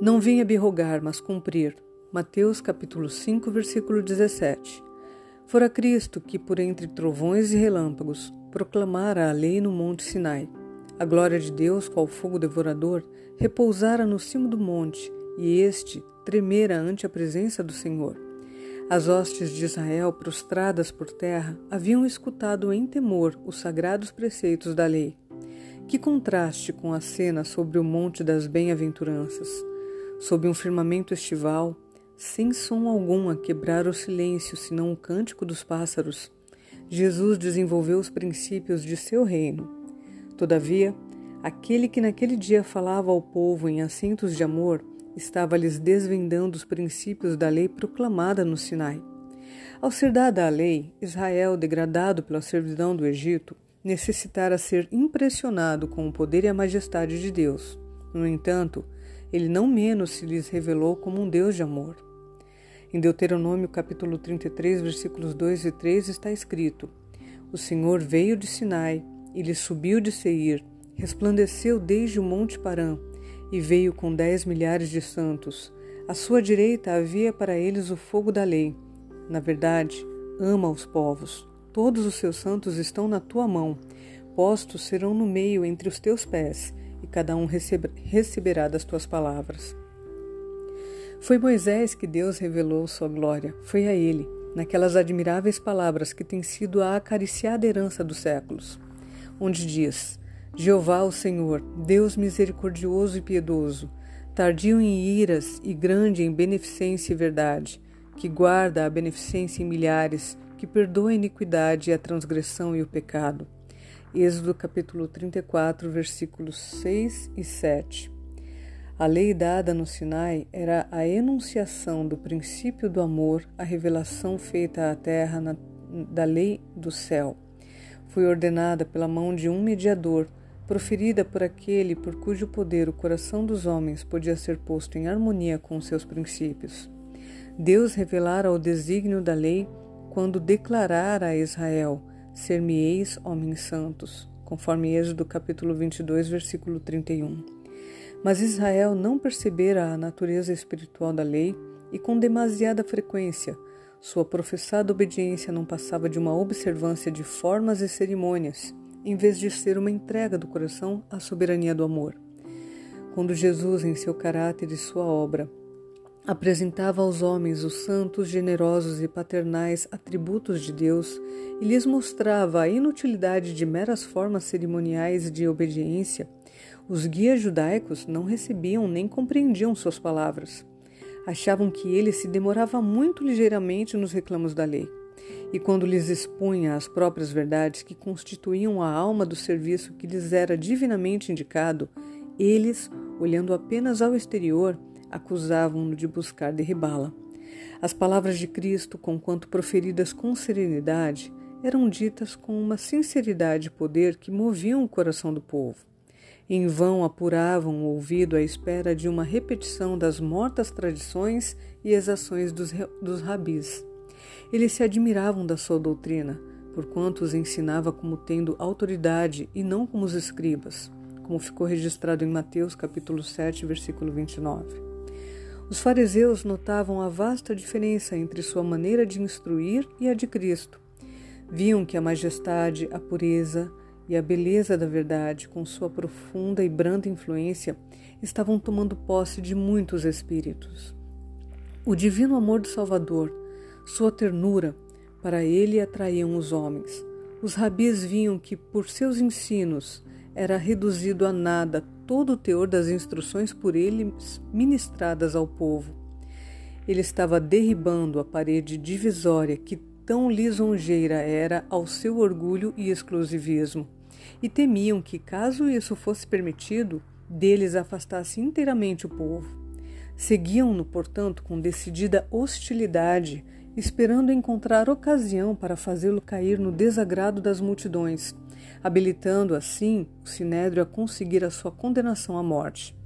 Não vim abirrogar, mas cumprir. Mateus capítulo 5, versículo 17. Fora Cristo que, por entre trovões e relâmpagos, proclamara a lei no monte Sinai. A glória de Deus, qual fogo devorador, repousara no cimo do monte, e este tremera ante a presença do Senhor. As hostes de Israel, prostradas por terra, haviam escutado em temor os sagrados preceitos da lei. Que contraste com a cena sobre o Monte das Bem-aventuranças! Sob um firmamento estival, sem som algum a quebrar o silêncio senão o cântico dos pássaros, Jesus desenvolveu os princípios de seu reino. Todavia, aquele que naquele dia falava ao povo em assentos de amor, estava lhes desvendando os princípios da lei proclamada no Sinai. Ao ser dada a lei, Israel, degradado pela servidão do Egito, necessitara ser impressionado com o poder e a majestade de Deus. No entanto, ele não menos se lhes revelou como um Deus de amor. Em Deuteronômio capítulo 33, versículos 2 e 3 está escrito: O Senhor veio de Sinai e lhe subiu de Seir, resplandeceu desde o monte Parã e veio com dez milhares de santos. À sua direita havia para eles o fogo da lei. Na verdade, ama os povos. Todos os seus santos estão na tua mão. Postos serão no meio entre os teus pés e cada um receberá das tuas palavras. Foi Moisés que Deus revelou sua glória, foi a ele, naquelas admiráveis palavras que têm sido a acariciada herança dos séculos, onde diz: Jeová, o Senhor, Deus misericordioso e piedoso, tardio em iras e grande em beneficência e verdade, que guarda a beneficência em milhares, que perdoa a iniquidade e a transgressão e o pecado Êxodo capítulo 34, versículos 6 e 7. A lei dada no Sinai era a enunciação do princípio do amor, a revelação feita à terra na, da lei do céu. Foi ordenada pela mão de um mediador, proferida por aquele por cujo poder o coração dos homens podia ser posto em harmonia com seus princípios. Deus revelara o desígnio da lei quando declarara a Israel ser-me-eis homens santos, conforme Êxodo capítulo 22, versículo 31. Mas Israel não percebera a natureza espiritual da lei e com demasiada frequência sua professada obediência não passava de uma observância de formas e cerimônias, em vez de ser uma entrega do coração à soberania do amor. Quando Jesus, em seu caráter e sua obra, apresentava aos homens os santos, generosos e paternais atributos de Deus e lhes mostrava a inutilidade de meras formas cerimoniais de obediência, os guias judaicos não recebiam nem compreendiam suas palavras. Achavam que ele se demorava muito ligeiramente nos reclamos da lei. E quando lhes expunha as próprias verdades que constituíam a alma do serviço que lhes era divinamente indicado, eles, olhando apenas ao exterior, acusavam-no de buscar derribá-la. As palavras de Cristo, conquanto proferidas com serenidade, eram ditas com uma sinceridade e poder que moviam o coração do povo. Em vão apuravam o ouvido à espera de uma repetição das mortas tradições e exações dos, dos rabis. Eles se admiravam da sua doutrina, porquanto os ensinava como tendo autoridade e não como os escribas, como ficou registrado em Mateus capítulo 7, versículo 29. Os fariseus notavam a vasta diferença entre sua maneira de instruir e a de Cristo. Viam que a majestade, a pureza e a beleza da verdade, com sua profunda e branda influência, estavam tomando posse de muitos espíritos. O divino amor do Salvador, sua ternura, para ele atraíam os homens. Os rabis viam que, por seus ensinos, era reduzido a nada todo o teor das instruções por ele ministradas ao povo. Ele estava derribando a parede divisória que tão lisonjeira era ao seu orgulho e exclusivismo, e temiam que, caso isso fosse permitido, deles afastasse inteiramente o povo. Seguiam-no, portanto, com decidida hostilidade, esperando encontrar ocasião para fazê-lo cair no desagrado das multidões habilitando assim o sinédrio a conseguir a sua condenação à morte.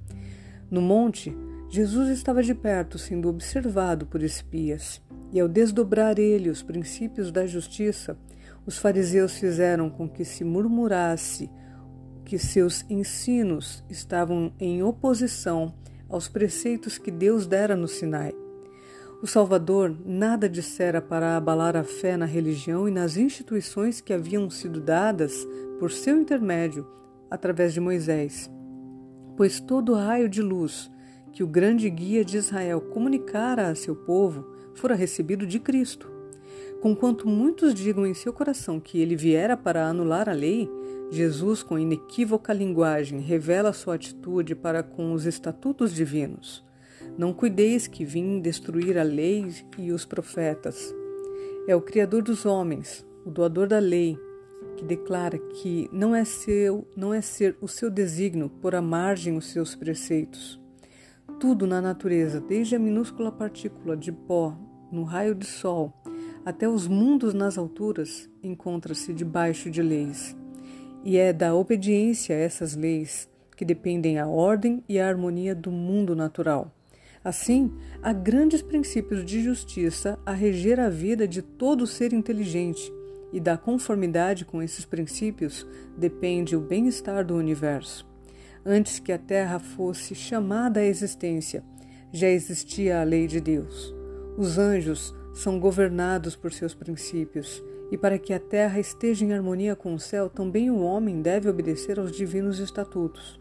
No monte, Jesus estava de perto, sendo observado por espias, e ao desdobrar ele os princípios da justiça, os fariseus fizeram com que se murmurasse que seus ensinos estavam em oposição aos preceitos que Deus dera no Sinai. O Salvador nada dissera para abalar a fé na religião e nas instituições que haviam sido dadas por seu intermédio através de Moisés, pois todo raio de luz que o grande guia de Israel comunicara a seu povo fora recebido de Cristo. Conquanto muitos digam em seu coração que ele viera para anular a lei, Jesus, com inequívoca linguagem, revela sua atitude para com os estatutos divinos. Não cuideis que vim destruir a lei e os profetas. É o Criador dos homens, o doador da lei, que declara que não é seu, não é ser o seu desígnio por à margem os seus preceitos. Tudo na natureza, desde a minúscula partícula de pó no raio de sol até os mundos nas alturas, encontra-se debaixo de leis. E é da obediência a essas leis que dependem a ordem e a harmonia do mundo natural. Assim, há grandes princípios de justiça a reger a vida de todo ser inteligente, e da conformidade com esses princípios depende o bem-estar do universo. Antes que a Terra fosse chamada à existência, já existia a lei de Deus. Os anjos são governados por seus princípios, e para que a terra esteja em harmonia com o céu, também o homem deve obedecer aos divinos estatutos.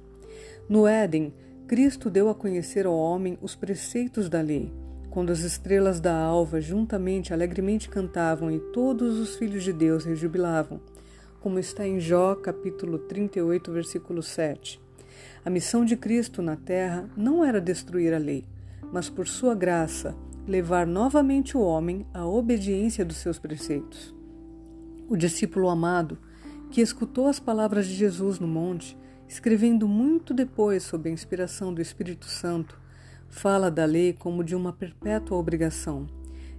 No Éden, Cristo deu a conhecer ao homem os preceitos da lei, quando as estrelas da alva juntamente alegremente cantavam e todos os filhos de Deus rejubilavam, como está em Jó, capítulo 38, versículo 7. A missão de Cristo na terra não era destruir a lei, mas por sua graça levar novamente o homem à obediência dos seus preceitos. O discípulo amado, que escutou as palavras de Jesus no monte, escrevendo muito depois sob a inspiração do Espírito Santo, fala da lei como de uma perpétua obrigação.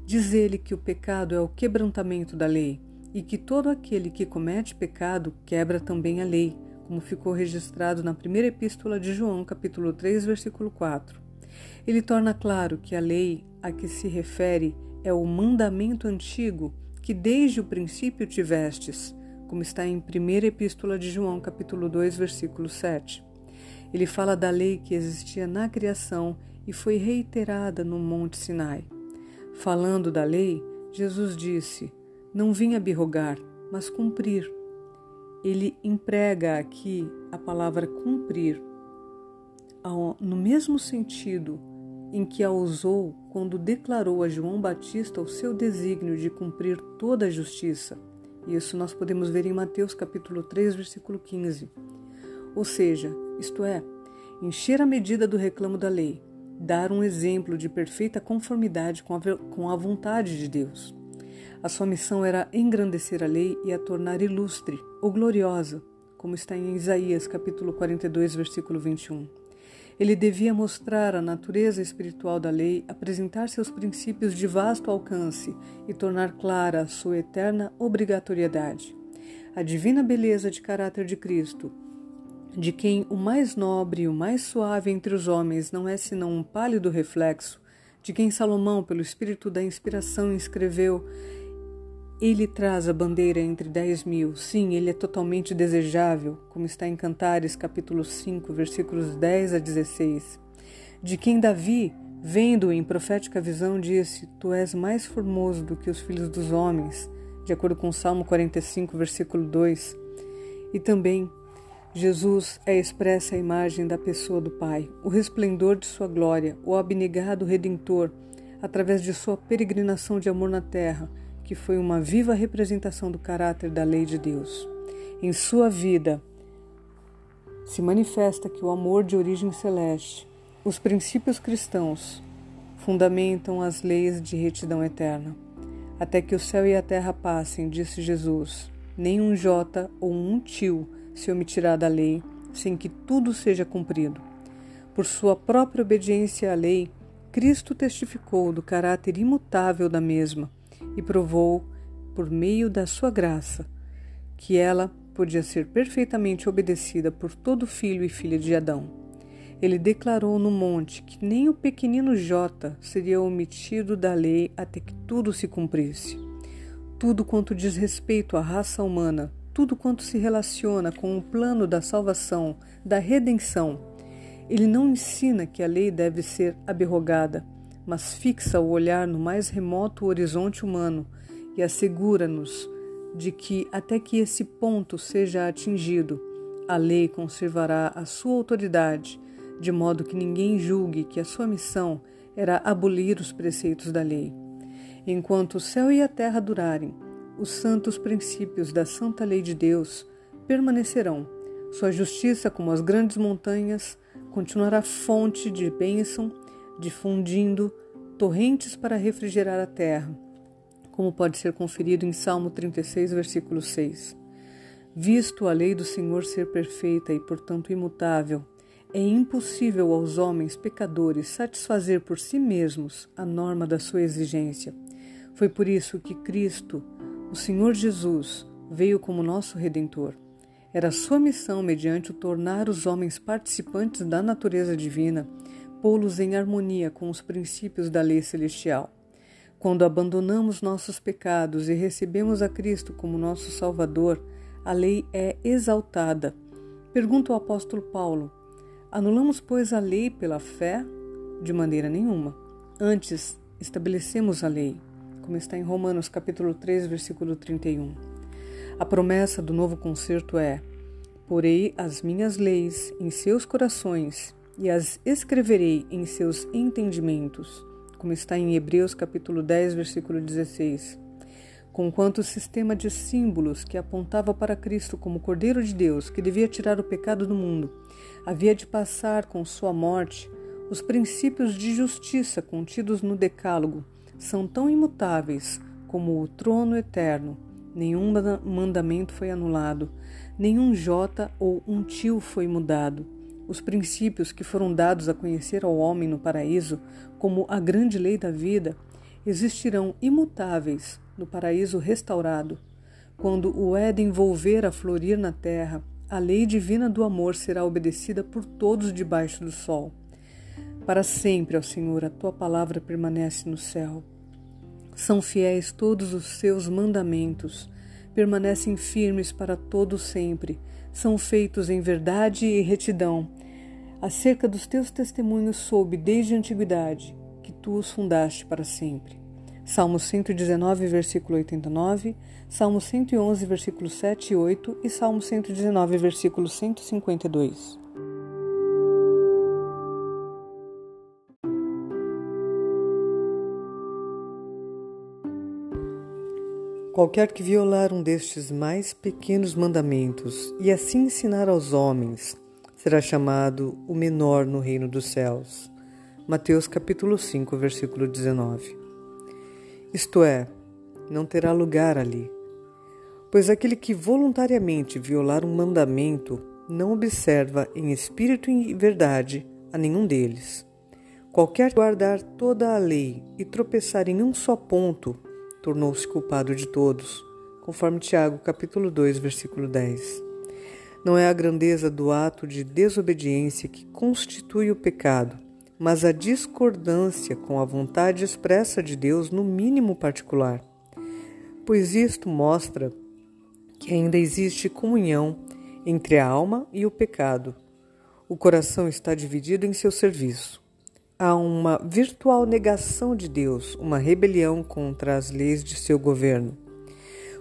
Diz ele que o pecado é o quebrantamento da lei e que todo aquele que comete pecado quebra também a lei, como ficou registrado na primeira epístola de João, capítulo 3, versículo 4. Ele torna claro que a lei a que se refere é o mandamento antigo que desde o princípio tivestes, como está em 1 Epístola de João, capítulo 2, versículo 7. Ele fala da lei que existia na criação e foi reiterada no Monte Sinai. Falando da lei, Jesus disse: Não vim abirrogar, mas cumprir. Ele emprega aqui a palavra cumprir no mesmo sentido em que a usou quando declarou a João Batista o seu desígnio de cumprir toda a justiça. Isso nós podemos ver em Mateus capítulo 3, versículo 15. Ou seja, isto é, encher a medida do reclamo da lei, dar um exemplo de perfeita conformidade com a, com a vontade de Deus. A sua missão era engrandecer a lei e a tornar ilustre ou gloriosa, como está em Isaías capítulo 42, versículo 21. Ele devia mostrar a natureza espiritual da lei, apresentar seus princípios de vasto alcance e tornar clara a sua eterna obrigatoriedade. A divina beleza de caráter de Cristo, de quem o mais nobre e o mais suave entre os homens não é senão um pálido reflexo, de quem Salomão, pelo espírito da inspiração, escreveu ele traz a bandeira entre dez mil. Sim, ele é totalmente desejável, como está em Cantares, capítulo 5, versículos 10 a 16. De quem Davi, vendo em profética visão, disse: Tu és mais formoso do que os filhos dos homens, de acordo com Salmo 45, versículo 2. E também, Jesus é expressa a imagem da pessoa do Pai, o resplendor de sua glória, o abnegado Redentor, através de sua peregrinação de amor na terra que foi uma viva representação do caráter da lei de Deus. Em sua vida, se manifesta que o amor de origem celeste, os princípios cristãos, fundamentam as leis de retidão eterna. Até que o céu e a terra passem, disse Jesus, nem um jota ou um tio se omitirá da lei, sem que tudo seja cumprido. Por sua própria obediência à lei, Cristo testificou do caráter imutável da mesma e provou, por meio da sua graça, que ela podia ser perfeitamente obedecida por todo filho e filha de Adão. Ele declarou no monte que nem o pequenino Jota seria omitido da lei até que tudo se cumprisse. Tudo quanto diz respeito à raça humana, tudo quanto se relaciona com o plano da salvação, da redenção, Ele não ensina que a lei deve ser aberrogada, mas fixa o olhar no mais remoto horizonte humano e assegura-nos de que, até que esse ponto seja atingido, a lei conservará a sua autoridade, de modo que ninguém julgue que a sua missão era abolir os preceitos da lei. Enquanto o céu e a terra durarem, os santos princípios da santa lei de Deus permanecerão. Sua justiça, como as grandes montanhas, continuará fonte de bênção, difundindo torrentes para refrigerar a terra, como pode ser conferido em Salmo 36, versículo 6. Visto a lei do Senhor ser perfeita e, portanto, imutável, é impossível aos homens pecadores satisfazer por si mesmos a norma da sua exigência. Foi por isso que Cristo, o Senhor Jesus, veio como nosso redentor. Era sua missão, mediante o tornar os homens participantes da natureza divina, pô-los em harmonia com os princípios da lei celestial. Quando abandonamos nossos pecados e recebemos a Cristo como nosso Salvador, a lei é exaltada. Pergunta o apóstolo Paulo: Anulamos, pois, a lei pela fé? De maneira nenhuma. Antes, estabelecemos a lei como está em Romanos capítulo 3, versículo 31. A promessa do novo concerto é: Porei as minhas leis em seus corações e as escreverei em seus entendimentos, como está em Hebreus capítulo 10, versículo 16. Conquanto o sistema de símbolos que apontava para Cristo como Cordeiro de Deus, que devia tirar o pecado do mundo, havia de passar com sua morte, os princípios de justiça contidos no Decálogo são tão imutáveis como o trono eterno. Nenhum mandamento foi anulado, nenhum jota ou um tio foi mudado. Os princípios que foram dados a conhecer ao homem no paraíso, como a grande lei da vida, existirão imutáveis no paraíso restaurado. Quando o Éden volver a florir na terra, a lei divina do amor será obedecida por todos debaixo do sol. Para sempre, ó Senhor, a tua palavra permanece no céu. São fiéis todos os seus mandamentos, permanecem firmes para todo sempre, são feitos em verdade e retidão. Acerca dos teus testemunhos soube desde a antiguidade que tu os fundaste para sempre. Salmo 119, versículo 89, Salmo 111, versículo 7 e 8 e Salmo 119, versículo 152. Qualquer que violar um destes mais pequenos mandamentos e assim ensinar aos homens, será chamado o menor no reino dos céus. Mateus capítulo 5, versículo 19. Isto é, não terá lugar ali. Pois aquele que voluntariamente violar um mandamento não observa em espírito e verdade a nenhum deles. Qualquer guardar toda a lei e tropeçar em um só ponto tornou-se culpado de todos, conforme Tiago capítulo 2, versículo 10. Não é a grandeza do ato de desobediência que constitui o pecado, mas a discordância com a vontade expressa de Deus no mínimo particular. Pois isto mostra que ainda existe comunhão entre a alma e o pecado. O coração está dividido em seu serviço há uma virtual negação de Deus, uma rebelião contra as leis de seu governo.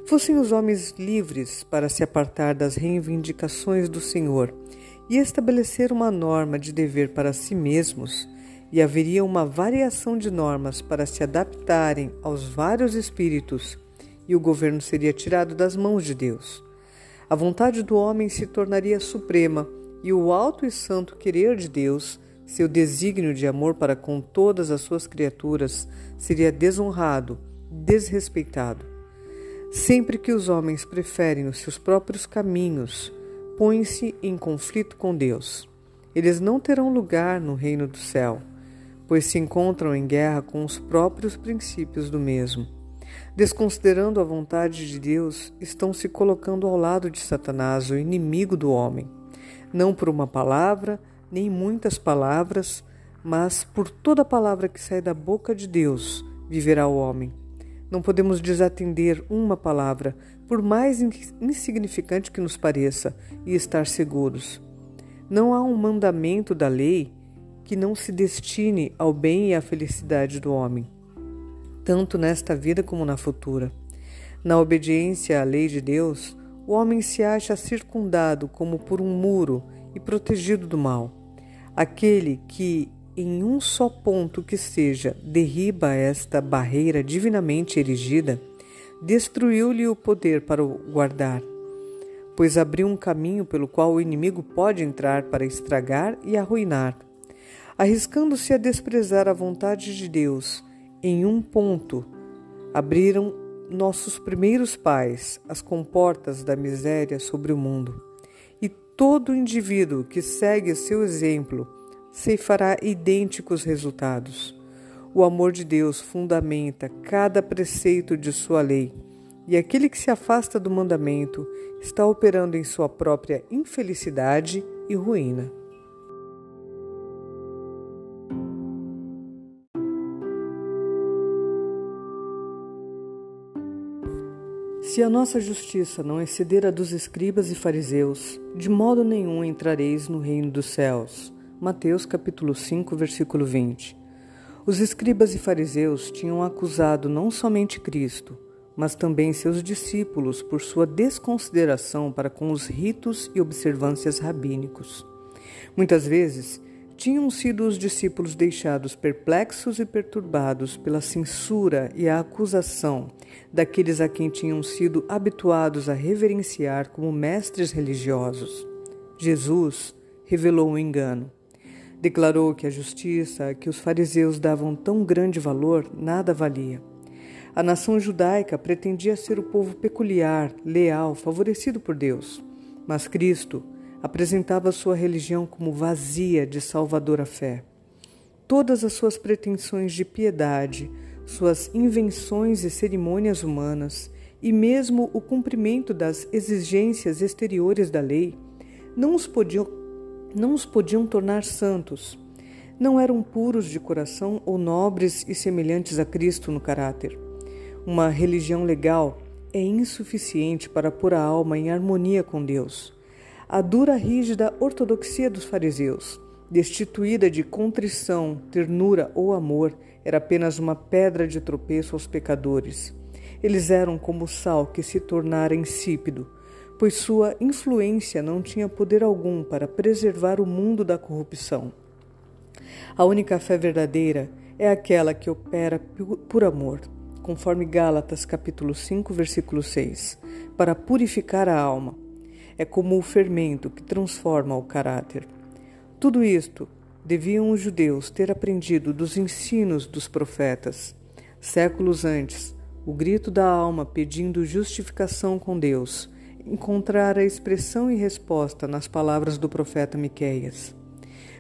Fossem os homens livres para se apartar das reivindicações do Senhor e estabelecer uma norma de dever para si mesmos, e haveria uma variação de normas para se adaptarem aos vários espíritos, e o governo seria tirado das mãos de Deus. A vontade do homem se tornaria suprema, e o alto e santo querer de Deus seu desígnio de amor para com todas as suas criaturas seria desonrado, desrespeitado. Sempre que os homens preferem os seus próprios caminhos, põem-se em conflito com Deus. Eles não terão lugar no reino do céu, pois se encontram em guerra com os próprios princípios do mesmo. Desconsiderando a vontade de Deus, estão se colocando ao lado de Satanás, o inimigo do homem, não por uma palavra, nem muitas palavras, mas por toda palavra que sai da boca de Deus viverá o homem. Não podemos desatender uma palavra, por mais insignificante que nos pareça, e estar seguros. Não há um mandamento da lei que não se destine ao bem e à felicidade do homem, tanto nesta vida como na futura. Na obediência à lei de Deus, o homem se acha circundado como por um muro e protegido do mal. Aquele que, em um só ponto que seja, derriba esta barreira divinamente erigida, destruiu-lhe o poder para o guardar, pois abriu um caminho pelo qual o inimigo pode entrar para estragar e arruinar. Arriscando-se a desprezar a vontade de Deus em um ponto, abriram nossos primeiros pais as comportas da miséria sobre o mundo. E todo indivíduo que segue seu exemplo ceifará idênticos resultados. O amor de Deus fundamenta cada preceito de sua lei, e aquele que se afasta do mandamento está operando em sua própria infelicidade e ruína. Se a nossa justiça não exceder a dos escribas e fariseus, de modo nenhum entrareis no reino dos céus. Mateus capítulo 5, versículo 20. Os escribas e fariseus tinham acusado não somente Cristo, mas também seus discípulos por sua desconsideração para com os ritos e observâncias rabínicos. Muitas vezes, tinham sido os discípulos deixados perplexos e perturbados pela censura e a acusação daqueles a quem tinham sido habituados a reverenciar como mestres religiosos. Jesus revelou o um engano. Declarou que a justiça que os fariseus davam tão grande valor nada valia. A nação judaica pretendia ser o povo peculiar, leal, favorecido por Deus. Mas Cristo apresentava sua religião como vazia de salvadora fé. Todas as suas pretensões de piedade, suas invenções e cerimônias humanas, e mesmo o cumprimento das exigências exteriores da lei, não os podiam, não os podiam tornar santos. Não eram puros de coração ou nobres e semelhantes a Cristo no caráter. Uma religião legal é insuficiente para pôr a alma em harmonia com Deus a dura, rígida ortodoxia dos fariseus, destituída de contrição, ternura ou amor, era apenas uma pedra de tropeço aos pecadores. Eles eram como o sal que se tornara insípido, pois sua influência não tinha poder algum para preservar o mundo da corrupção. A única fé verdadeira é aquela que opera por amor, conforme Gálatas capítulo 5, versículo 6, para purificar a alma é como o fermento que transforma o caráter. Tudo isto deviam os judeus ter aprendido dos ensinos dos profetas. Séculos antes, o grito da alma pedindo justificação com Deus encontrara expressão e resposta nas palavras do profeta Miqueias.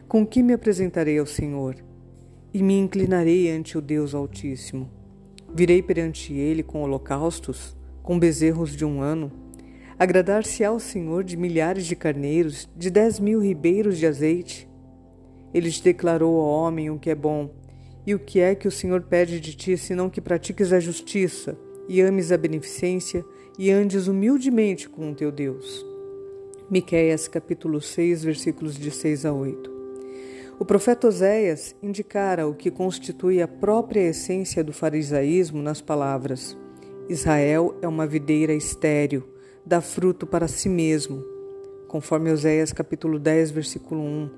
Com que me apresentarei ao Senhor? E me inclinarei ante o Deus Altíssimo. Virei perante ele com holocaustos, com bezerros de um ano, Agradar-se ao Senhor de milhares de carneiros, de dez mil ribeiros de azeite. Ele te declarou ao homem o que é bom. E o que é que o Senhor pede de ti, senão que pratiques a justiça, e ames a beneficência, e andes humildemente com o teu Deus? Miqueias capítulo 6, versículos de 6 a 8. O profeta Oséias indicara o que constitui a própria essência do farisaísmo nas palavras: Israel é uma videira estéril, dá fruto para si mesmo, conforme Oséias capítulo 10, versículo 1.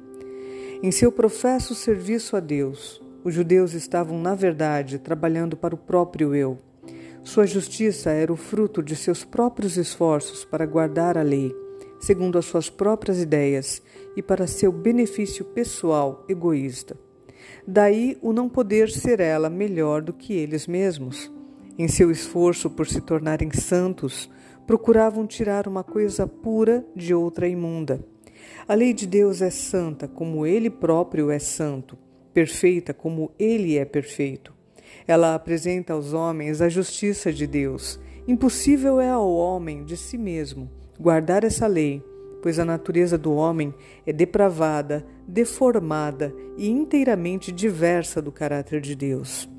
Em seu professo serviço a Deus, os judeus estavam, na verdade, trabalhando para o próprio eu. Sua justiça era o fruto de seus próprios esforços para guardar a lei, segundo as suas próprias ideias e para seu benefício pessoal egoísta. Daí o não poder ser ela melhor do que eles mesmos. Em seu esforço por se tornarem santos, procuravam tirar uma coisa pura de outra imunda. A lei de Deus é santa como ele próprio é santo, perfeita como ele é perfeito. Ela apresenta aos homens a justiça de Deus. Impossível é ao homem de si mesmo guardar essa lei, pois a natureza do homem é depravada, deformada e inteiramente diversa do caráter de Deus.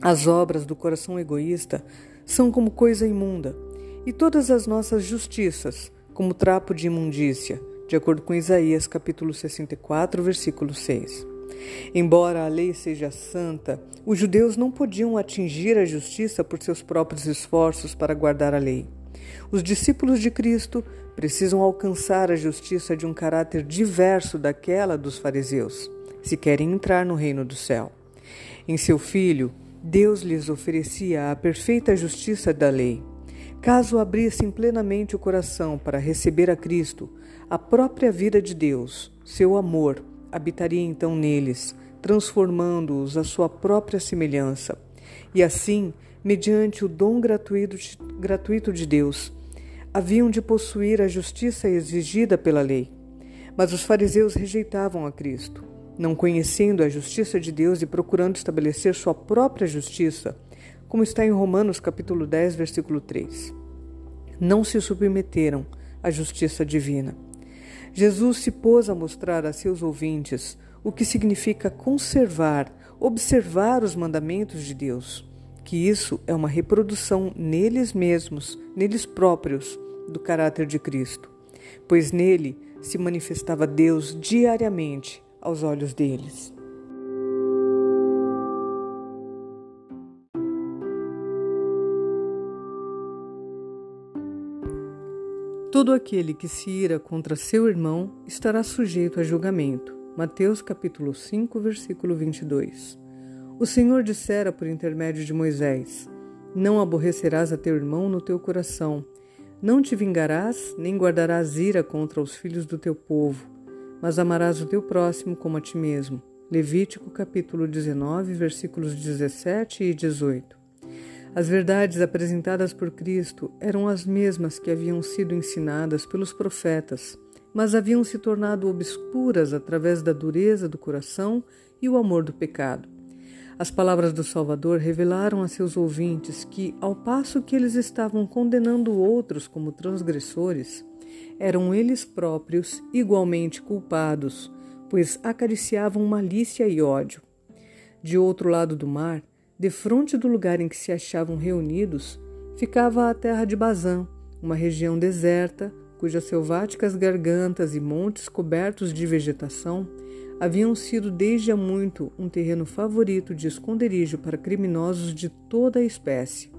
As obras do coração egoísta são como coisa imunda e todas as nossas justiças, como trapo de imundícia, de acordo com Isaías capítulo 64, versículo 6. Embora a lei seja santa, os judeus não podiam atingir a justiça por seus próprios esforços para guardar a lei. Os discípulos de Cristo precisam alcançar a justiça de um caráter diverso daquela dos fariseus, se querem entrar no reino do céu. Em seu Filho, Deus lhes oferecia a perfeita justiça da lei. Caso abrissem plenamente o coração para receber a Cristo, a própria vida de Deus, seu amor, habitaria então neles, transformando-os à sua própria semelhança. E assim, mediante o dom gratuito, de Deus, haviam de possuir a justiça exigida pela lei. Mas os fariseus rejeitavam a Cristo, não conhecendo a justiça de Deus e procurando estabelecer sua própria justiça, como está em Romanos capítulo 10, versículo 3. Não se submeteram à justiça divina. Jesus se pôs a mostrar a seus ouvintes o que significa conservar, observar os mandamentos de Deus, que isso é uma reprodução neles mesmos, neles próprios, do caráter de Cristo, pois nele se manifestava Deus diariamente aos olhos deles. Todo aquele que se ira contra seu irmão estará sujeito a julgamento. Mateus capítulo 5, versículo 22. O Senhor dissera por intermédio de Moisés: Não aborrecerás a teu irmão no teu coração, não te vingarás, nem guardarás ira contra os filhos do teu povo, mas amarás o teu próximo como a ti mesmo. Levítico capítulo 19, versículos 17 e 18. As verdades apresentadas por Cristo eram as mesmas que haviam sido ensinadas pelos profetas, mas haviam se tornado obscuras através da dureza do coração e o amor do pecado. As palavras do Salvador revelaram a seus ouvintes que, ao passo que eles estavam condenando outros como transgressores, eram eles próprios igualmente culpados, pois acariciavam malícia e ódio. De outro lado do mar, Defronte do lugar em que se achavam reunidos, ficava a terra de Bazã, uma região deserta, cujas selváticas gargantas e montes cobertos de vegetação haviam sido desde há muito um terreno favorito de esconderijo para criminosos de toda a espécie.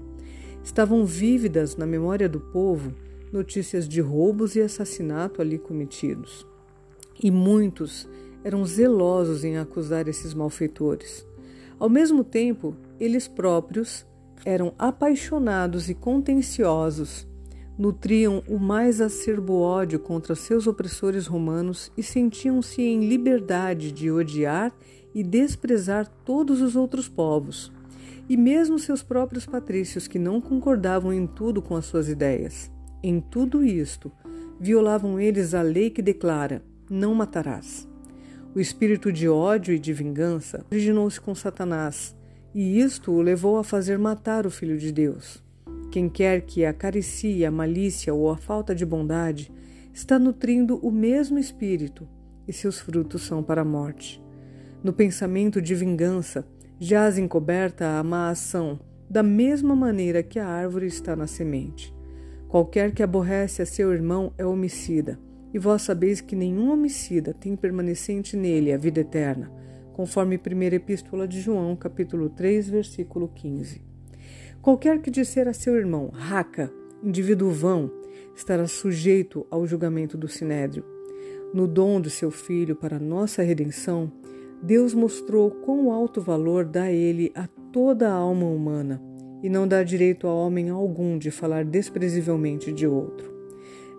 Estavam vívidas na memória do povo notícias de roubos e assassinato ali cometidos. E muitos eram zelosos em acusar esses malfeitores. Ao mesmo tempo, eles próprios eram apaixonados e contenciosos, nutriam o mais acerbo ódio contra seus opressores romanos e sentiam-se em liberdade de odiar e desprezar todos os outros povos, e mesmo seus próprios patrícios que não concordavam em tudo com as suas ideias. Em tudo isto, violavam eles a lei que declara: não matarás. O espírito de ódio e de vingança originou-se com Satanás, e isto o levou a fazer matar o Filho de Deus. Quem quer que acaricie a malícia ou a falta de bondade está nutrindo o mesmo espírito, e seus frutos são para a morte. No pensamento de vingança jaz encoberta a má ação, da mesma maneira que a árvore está na semente. Qualquer que aborrece a seu irmão é homicida e vós sabeis que nenhum homicida tem permanecente nele a vida eterna, conforme 1 Epístola de João, capítulo 3, versículo 15. Qualquer que disser a seu irmão, raca, indivíduo vão, estará sujeito ao julgamento do sinédrio. No dom do seu Filho para nossa redenção, Deus mostrou quão alto valor dá ele a toda a alma humana, e não dá direito a homem algum de falar desprezivelmente de outro.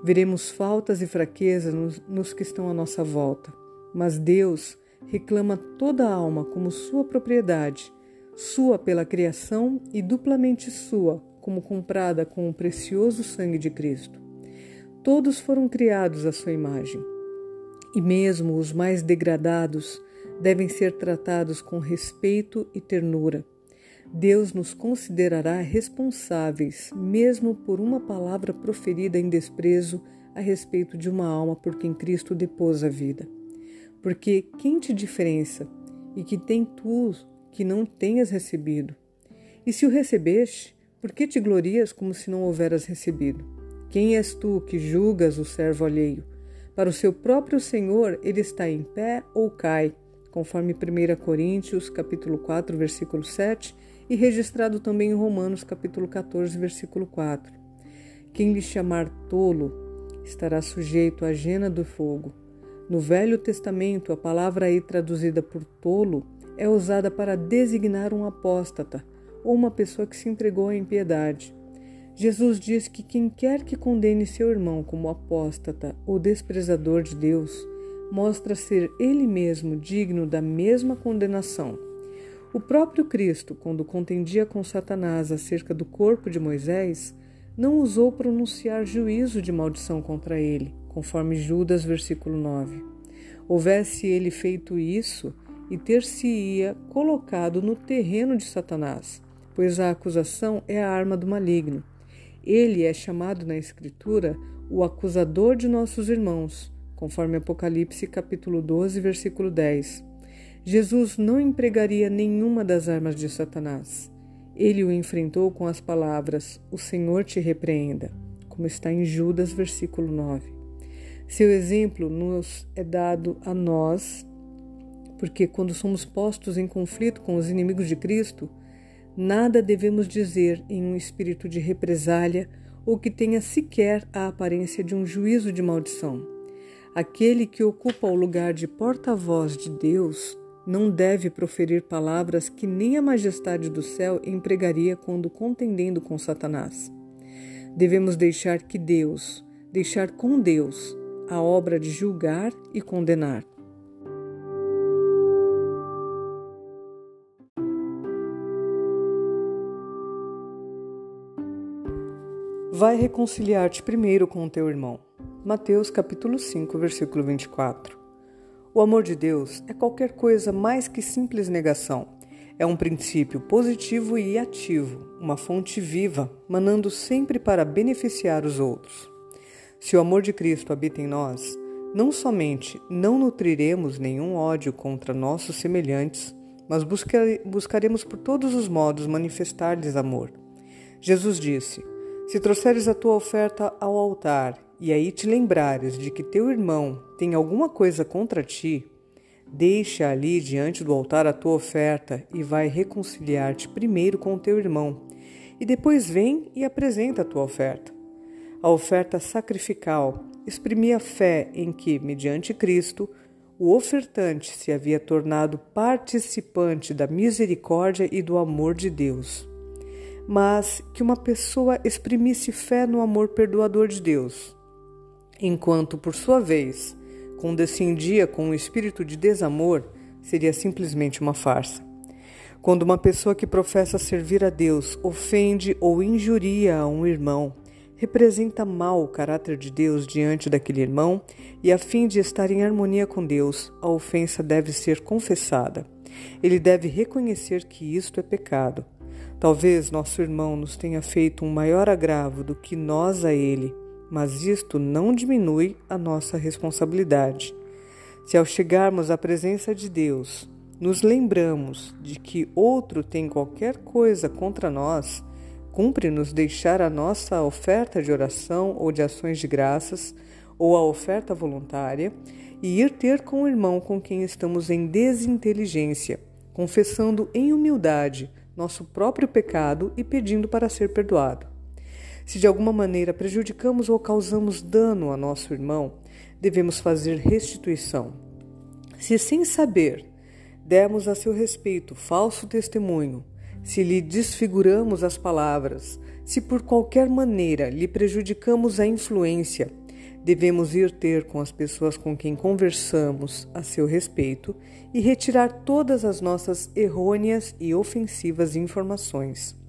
Veremos faltas e fraquezas nos, nos que estão à nossa volta, mas Deus reclama toda a alma como sua propriedade, sua pela criação e duplamente sua, como comprada com o precioso sangue de Cristo. Todos foram criados à sua imagem, e mesmo os mais degradados devem ser tratados com respeito e ternura, Deus nos considerará responsáveis, mesmo por uma palavra proferida em desprezo a respeito de uma alma por quem Cristo depôs a vida. Porque quem te diferença e que tem tu que não tenhas recebido? E se o recebeste, por que te glorias como se não houveras recebido? Quem és tu que julgas o servo alheio? Para o seu próprio Senhor, ele está em pé ou cai, conforme 1 Coríntios, capítulo 4, versículo 7, e registrado também em Romanos, capítulo 14, versículo 4. Quem lhe chamar tolo estará sujeito à jena do fogo. No Velho Testamento, a palavra aí traduzida por tolo é usada para designar um apóstata ou uma pessoa que se entregou à impiedade. Jesus diz que quem quer que condene seu irmão como apóstata ou desprezador de Deus, mostra ser ele mesmo digno da mesma condenação. O próprio Cristo, quando contendia com Satanás acerca do corpo de Moisés, não ousou pronunciar juízo de maldição contra ele, conforme Judas, versículo 9. Houvesse ele feito isso, e ter-se-ia colocado no terreno de Satanás, pois a acusação é a arma do maligno. Ele é chamado na Escritura o acusador de nossos irmãos, conforme Apocalipse capítulo 12, versículo 10. Jesus não empregaria nenhuma das armas de Satanás. Ele o enfrentou com as palavras: O Senhor te repreenda, como está em Judas, versículo 9. Seu exemplo nos é dado a nós, porque quando somos postos em conflito com os inimigos de Cristo, Nada devemos dizer em um espírito de represália ou que tenha sequer a aparência de um juízo de maldição. Aquele que ocupa o lugar de porta-voz de Deus não deve proferir palavras que nem a majestade do céu empregaria quando contendendo com Satanás. Devemos deixar que Deus, deixar com Deus, a obra de julgar e condenar. Vai reconciliar-te primeiro com o teu irmão. Mateus capítulo 5, versículo 24. O amor de Deus é qualquer coisa mais que simples negação. É um princípio positivo e ativo, uma fonte viva, manando sempre para beneficiar os outros. Se o amor de Cristo habita em nós, não somente não nutriremos nenhum ódio contra nossos semelhantes, mas buscaremos por todos os modos manifestar-lhes amor. Jesus disse: se trouxeres a tua oferta ao altar e aí te lembrares de que teu irmão tem alguma coisa contra ti, deixa ali diante do altar a tua oferta e vai reconciliar-te primeiro com o teu irmão, e depois vem e apresenta a tua oferta. A oferta sacrificial exprimia a fé em que, mediante Cristo, o ofertante se havia tornado participante da misericórdia e do amor de Deus mas que uma pessoa exprimisse fé no amor perdoador de Deus, enquanto, por sua vez, condescendia com um espírito de desamor, seria simplesmente uma farsa. Quando uma pessoa que professa servir a Deus ofende ou injuria a um irmão, representa mal o caráter de Deus diante daquele irmão e, a fim de estar em harmonia com Deus, a ofensa deve ser confessada. Ele deve reconhecer que isto é pecado Talvez nosso irmão nos tenha feito um maior agravo do que nós a ele, mas isto não diminui a nossa responsabilidade. Se ao chegarmos à presença de Deus, nos lembramos de que outro tem qualquer coisa contra nós, cumpre-nos deixar a nossa oferta de oração ou de ações de graças, ou a oferta voluntária, e ir ter com o irmão com quem estamos em desinteligência, confessando em humildade nosso próprio pecado e pedindo para ser perdoado. Se de alguma maneira prejudicamos ou causamos dano a nosso irmão, devemos fazer restituição. Se sem saber demos a seu respeito falso testemunho, se lhe desfiguramos as palavras, se por qualquer maneira lhe prejudicamos a influência, Devemos ir ter com as pessoas com quem conversamos a seu respeito e retirar todas as nossas errôneas e ofensivas informações.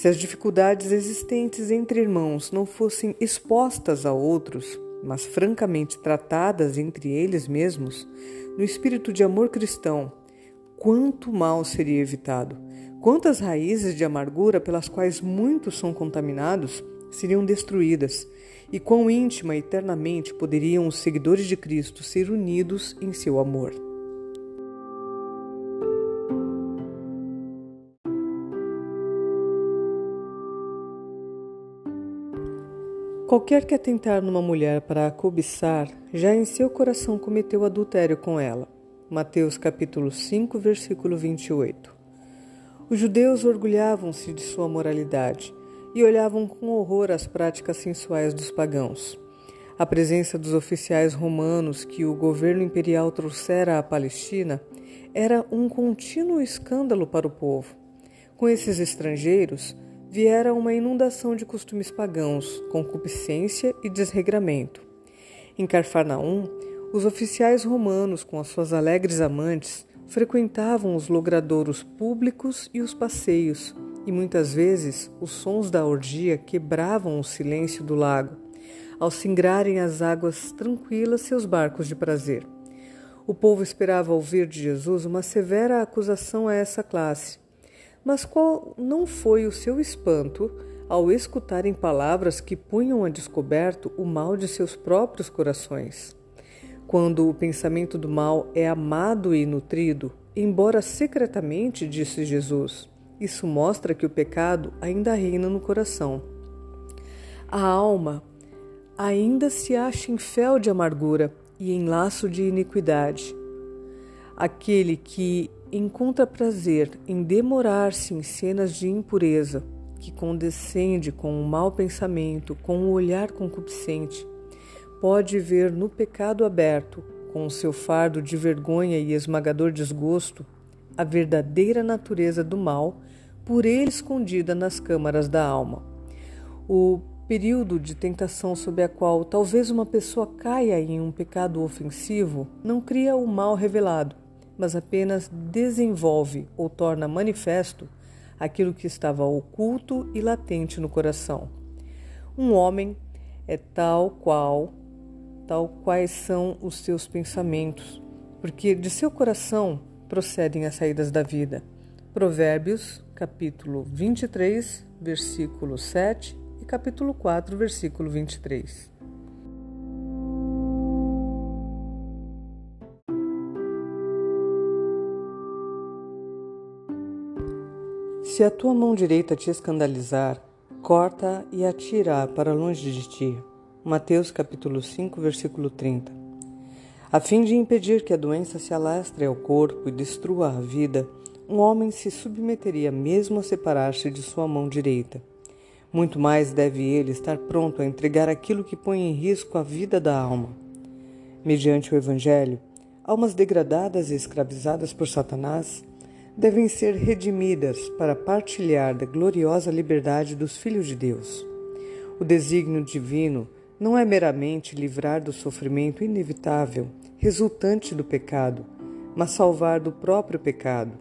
Se as dificuldades existentes entre irmãos não fossem expostas a outros, mas francamente tratadas entre eles mesmos, no espírito de amor cristão, quanto mal seria evitado! Quantas raízes de amargura pelas quais muitos são contaminados seriam destruídas e quão íntima eternamente poderiam os seguidores de Cristo ser unidos em seu amor. Qualquer que atentar numa mulher para a cobiçar já em seu coração cometeu adultério com ela. Mateus capítulo 5, versículo 28. Os judeus orgulhavam-se de sua moralidade e olhavam com horror as práticas sensuais dos pagãos. A presença dos oficiais romanos que o governo imperial trouxera à Palestina era um contínuo escândalo para o povo. Com esses estrangeiros viera uma inundação de costumes pagãos, concupiscência e desregramento. Em Carfarnaum, os oficiais romanos, com as suas alegres amantes, frequentavam os logradouros públicos e os passeios, e muitas vezes os sons da orgia quebravam o silêncio do lago, ao singrarem as águas tranquilas seus barcos de prazer. O povo esperava ouvir de Jesus uma severa acusação a essa classe. Mas qual não foi o seu espanto ao escutarem palavras que punham a descoberto o mal de seus próprios corações? Quando o pensamento do mal é amado e nutrido, embora secretamente, disse Jesus, isso mostra que o pecado ainda reina no coração. A alma ainda se acha em fel de amargura e em laço de iniquidade. Aquele que encontra prazer em demorar-se em cenas de impureza, que condescende com o mau pensamento, com o olhar concupiscente, pode ver no pecado aberto, com o seu fardo de vergonha e esmagador desgosto, a verdadeira natureza do mal, por ele escondida nas câmaras da alma. O período de tentação sob a qual talvez uma pessoa caia em um pecado ofensivo não cria o mal revelado, mas apenas desenvolve ou torna manifesto aquilo que estava oculto e latente no coração. Um homem é tal qual, tal quais são os seus pensamentos, porque de seu coração procedem as saídas da vida. Provérbios, capítulo 23, versículo 7 e capítulo 4, versículo 23. Se a tua mão direita te escandalizar, corta e atira para longe de ti. Mateus capítulo 5, versículo 30. A fim de impedir que a doença se alastre ao corpo e destrua a vida, um homem se submeteria mesmo a separar-se de sua mão direita. Muito mais deve ele estar pronto a entregar aquilo que põe em risco a vida da alma. Mediante o Evangelho, almas degradadas e escravizadas por Satanás devem ser redimidas para partilhar da gloriosa liberdade dos filhos de Deus. O desígnio divino não é meramente livrar do sofrimento inevitável resultante do pecado, mas salvar do próprio pecado.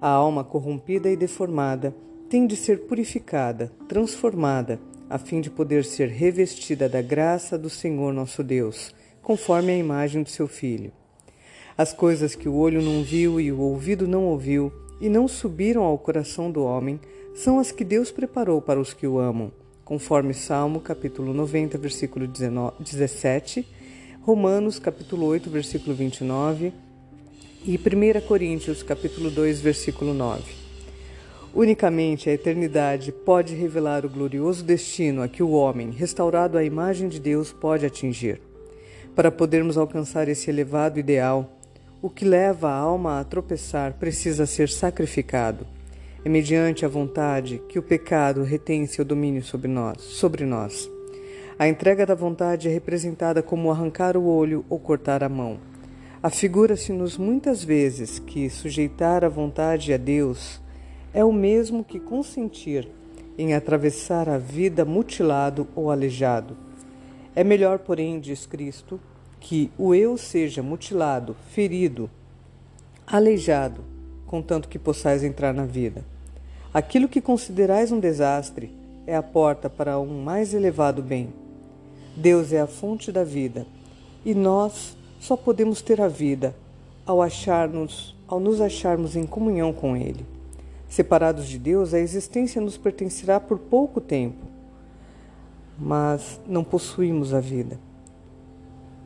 A alma corrompida e deformada tem de ser purificada, transformada, a fim de poder ser revestida da graça do Senhor nosso Deus, conforme a imagem do seu Filho. As coisas que o olho não viu e o ouvido não ouviu e não subiram ao coração do homem são as que Deus preparou para os que o amam, conforme Salmo capítulo 90, versículo 19, 17, Romanos capítulo 8, versículo 29 e 1 Coríntios capítulo 2, versículo 9. Unicamente a eternidade pode revelar o glorioso destino a que o homem, restaurado à imagem de Deus, pode atingir. Para podermos alcançar esse elevado ideal, o que leva a alma a tropeçar precisa ser sacrificado. É mediante a vontade que o pecado retém seu domínio sobre nós. Sobre nós. A entrega da vontade é representada como arrancar o olho ou cortar a mão. Afigura-se-nos muitas vezes que sujeitar a vontade a Deus é o mesmo que consentir em atravessar a vida mutilado ou aleijado. É melhor, porém, diz Cristo, que o eu seja mutilado, ferido, aleijado, contanto que possais entrar na vida. Aquilo que considerais um desastre é a porta para um mais elevado bem. Deus é a fonte da vida e nós só podemos ter a vida ao acharmos, ao nos acharmos em comunhão com Ele. Separados de Deus, a existência nos pertencerá por pouco tempo, mas não possuímos a vida.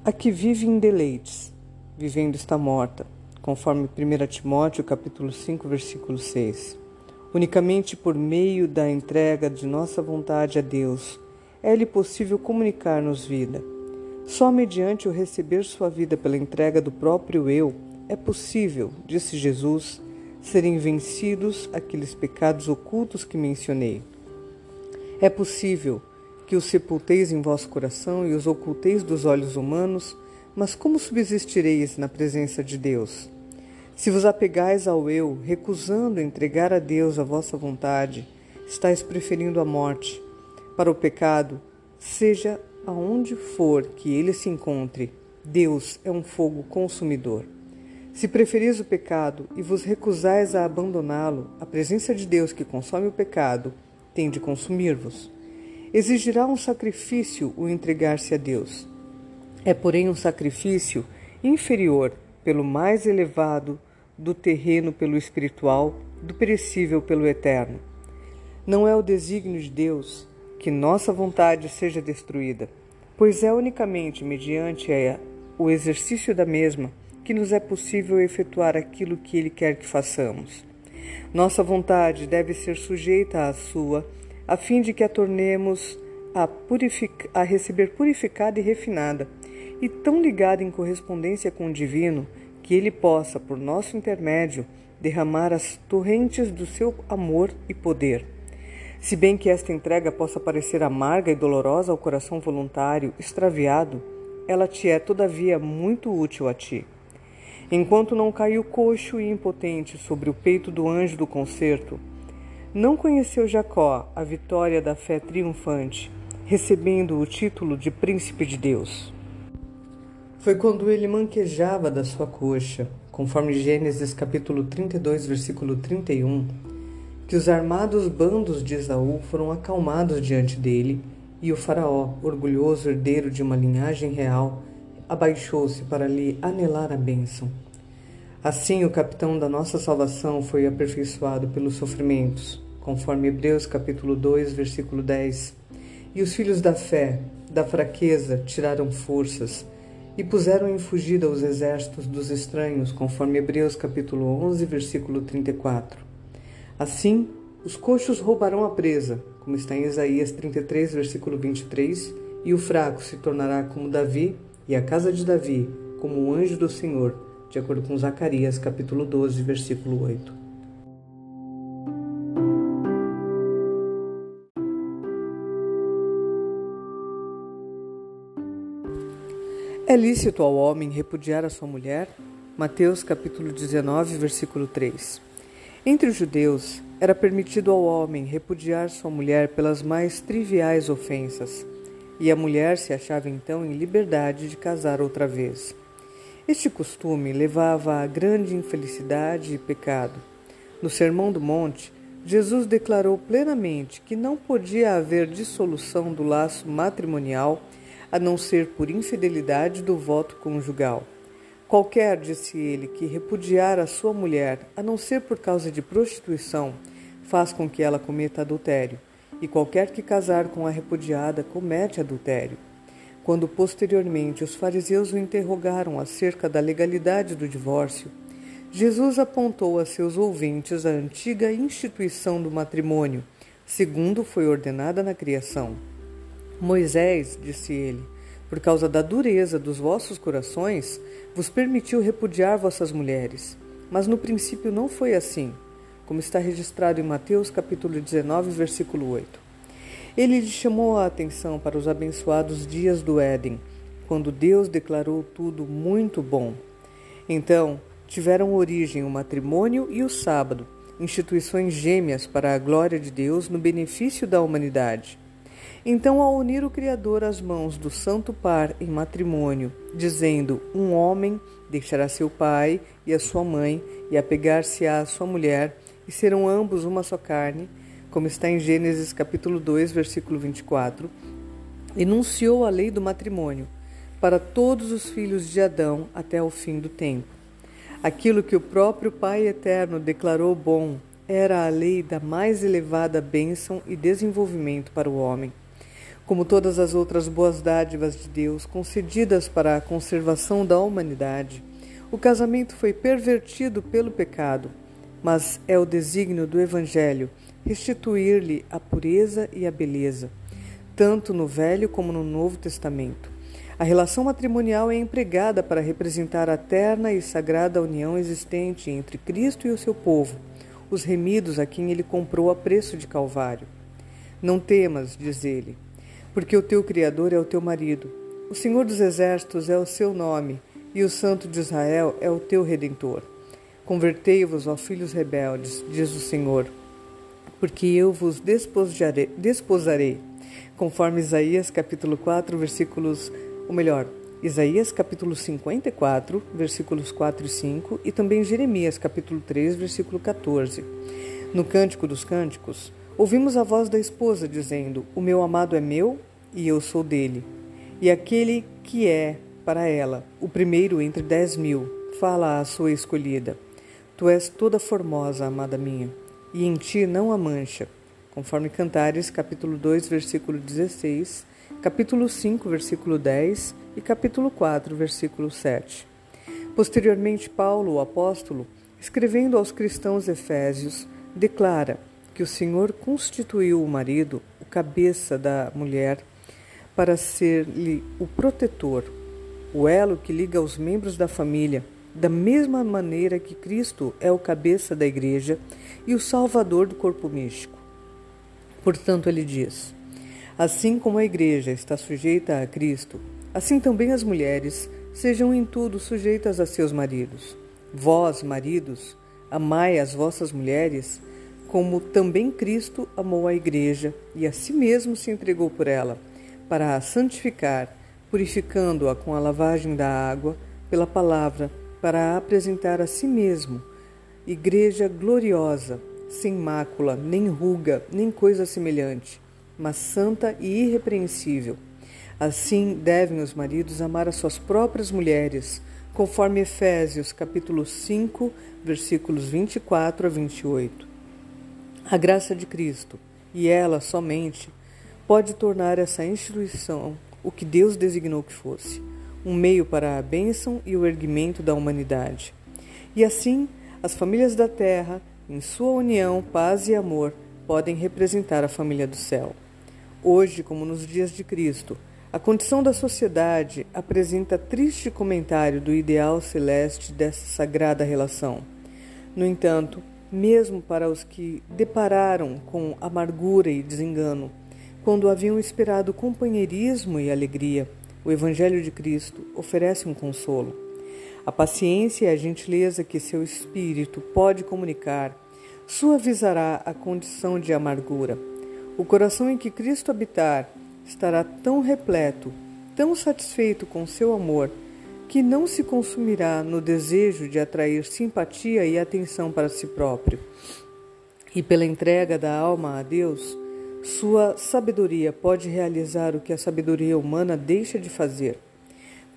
A que vive em deleites, vivendo está morta, conforme 1 Timóteo capítulo 5, versículo 6. Unicamente por meio da entrega de nossa vontade a Deus é-lhe possível comunicar-nos vida. Só mediante o receber sua vida pela entrega do próprio eu é possível, disse Jesus, serem vencidos aqueles pecados ocultos que mencionei. É possível que os sepulteis em vosso coração e os oculteis dos olhos humanos, mas como subsistireis na presença de Deus? Se vos apegais ao eu, recusando entregar a Deus a vossa vontade, estáis preferindo a morte. Para o pecado, seja aonde for que ele se encontre, Deus é um fogo consumidor. Se preferis o pecado e vos recusais a abandoná-lo, a presença de Deus que consome o pecado tem de consumir-vos. Exigirá um sacrifício o entregar-se a Deus. É, porém, um sacrifício inferior pelo mais elevado, do terreno pelo espiritual, do perecível pelo eterno. Não é o desígnio de Deus que nossa vontade seja destruída, pois é unicamente mediante o exercício da mesma que nos é possível efetuar aquilo que Ele quer que façamos. Nossa vontade deve ser sujeita à sua a fim de que a tornemos a, a receber purificada e refinada, e tão ligada em correspondência com o divino, que ele possa, por nosso intermédio, derramar as torrentes do seu amor e poder. Se bem que esta entrega possa parecer amarga e dolorosa ao coração voluntário, extraviado, ela te é, todavia, muito útil a ti. Enquanto não caiu coxo e impotente sobre o peito do anjo do concerto, não conheceu Jacó a vitória da fé triunfante, recebendo o título de príncipe de Deus. Foi quando ele manquejava da sua coxa, conforme Gênesis capítulo 32, versículo 31, que os armados bandos de Esaú foram acalmados diante dele, e o faraó, orgulhoso herdeiro de uma linhagem real, abaixou-se para lhe anelar a bênção. Assim, o capitão da nossa salvação foi aperfeiçoado pelos sofrimentos, conforme Hebreus capítulo 2, versículo 10. E os filhos da fé, da fraqueza, tiraram forças e puseram em fugida os exércitos dos estranhos, conforme Hebreus capítulo 11, versículo 34. Assim, os coxos roubarão a presa, como está em Isaías 33, versículo 23, e o fraco se tornará como Davi, e a casa de Davi como o anjo do Senhor, de acordo com Zacarias capítulo 12, versículo 8. É lícito ao homem repudiar a sua mulher? Mateus capítulo 19, versículo 3. Entre os judeus, era permitido ao homem repudiar sua mulher pelas mais triviais ofensas, e a mulher se achava então em liberdade de casar outra vez. Este costume levava a grande infelicidade e pecado. No Sermão do Monte, Jesus declarou plenamente que não podia haver dissolução do laço matrimonial a não ser por infidelidade do voto conjugal. Qualquer, disse ele, que repudiar a sua mulher, a não ser por causa de prostituição, faz com que ela cometa adultério, e qualquer que casar com a repudiada comete adultério. Quando posteriormente os fariseus o interrogaram acerca da legalidade do divórcio, Jesus apontou a seus ouvintes a antiga instituição do matrimônio, segundo foi ordenada na criação. Moisés, disse ele, por causa da dureza dos vossos corações, vos permitiu repudiar vossas mulheres. Mas no princípio não foi assim, como está registrado em Mateus capítulo 19, versículo 8. Ele lhe chamou a atenção para os abençoados dias do Éden, quando Deus declarou tudo muito bom. Então, tiveram origem o matrimônio e o sábado, instituições gêmeas para a glória de Deus no benefício da humanidade. Então, ao unir o Criador às mãos do santo par em matrimônio, dizendo: Um homem deixará seu pai e a sua mãe, e apegar-se à sua mulher, e serão ambos uma só carne, como está em Gênesis capítulo 2, versículo 24, enunciou a lei do matrimônio para todos os filhos de Adão até o fim do tempo. Aquilo que o próprio Pai Eterno declarou bom era a lei da mais elevada bênção e desenvolvimento para o homem como todas as outras boas dádivas de Deus concedidas para a conservação da humanidade, o casamento foi pervertido pelo pecado, mas é o desígnio do Evangelho restituir-lhe a pureza e a beleza, tanto no Velho como no Novo Testamento. A relação matrimonial é empregada para representar a terna e sagrada união existente entre Cristo e o seu povo, os remidos a quem ele comprou a preço de Calvário. Não temas, diz ele, porque o teu Criador é o teu marido. O Senhor dos Exércitos é o seu nome, e o Santo de Israel é o teu Redentor. Convertei-vos, ó filhos rebeldes, diz o Senhor, porque eu vos desposarei, conforme Isaías capítulo 4, versículos ou melhor, Isaías capítulo 54, versículos 4 e 5, e também Jeremias capítulo 3, versículo 14. No Cântico dos Cânticos, ouvimos a voz da esposa dizendo: O meu amado é meu e eu sou dele. E aquele que é para ela, o primeiro entre dez mil, fala à sua escolhida: Tu és toda formosa, amada minha, e em ti não há mancha. Conforme Cantares, capítulo 2, versículo 16 capítulo 5, versículo 10 e capítulo 4, versículo 7. Posteriormente, Paulo, o apóstolo, escrevendo aos cristãos efésios, declara que o Senhor constituiu o marido, o cabeça da mulher, para ser-lhe o protetor, o elo que liga os membros da família, da mesma maneira que Cristo é o cabeça da igreja e o salvador do corpo místico. Portanto, ele diz: Assim como a Igreja está sujeita a Cristo, assim também as mulheres sejam em tudo sujeitas a seus maridos. Vós, maridos, amai as vossas mulheres, como também Cristo amou a Igreja e a si mesmo se entregou por ela, para a santificar, purificando-a com a lavagem da água pela palavra, para a apresentar a si mesmo, Igreja gloriosa, sem mácula, nem ruga, nem coisa semelhante mas santa e irrepreensível. Assim devem os maridos amar as suas próprias mulheres, conforme Efésios capítulo 5, versículos 24 a 28. A graça de Cristo, e ela somente, pode tornar essa instituição o que Deus designou que fosse, um meio para a bênção e o erguimento da humanidade. E assim, as famílias da terra, em sua união, paz e amor, podem representar a família do céu. Hoje, como nos dias de Cristo, a condição da sociedade apresenta triste comentário do ideal celeste dessa sagrada relação. No entanto, mesmo para os que depararam com amargura e desengano, quando haviam esperado companheirismo e alegria, o Evangelho de Cristo oferece um consolo. A paciência e a gentileza que seu espírito pode comunicar suavizará a condição de amargura o coração em que Cristo habitar estará tão repleto, tão satisfeito com seu amor, que não se consumirá no desejo de atrair simpatia e atenção para si próprio. E pela entrega da alma a Deus, sua sabedoria pode realizar o que a sabedoria humana deixa de fazer.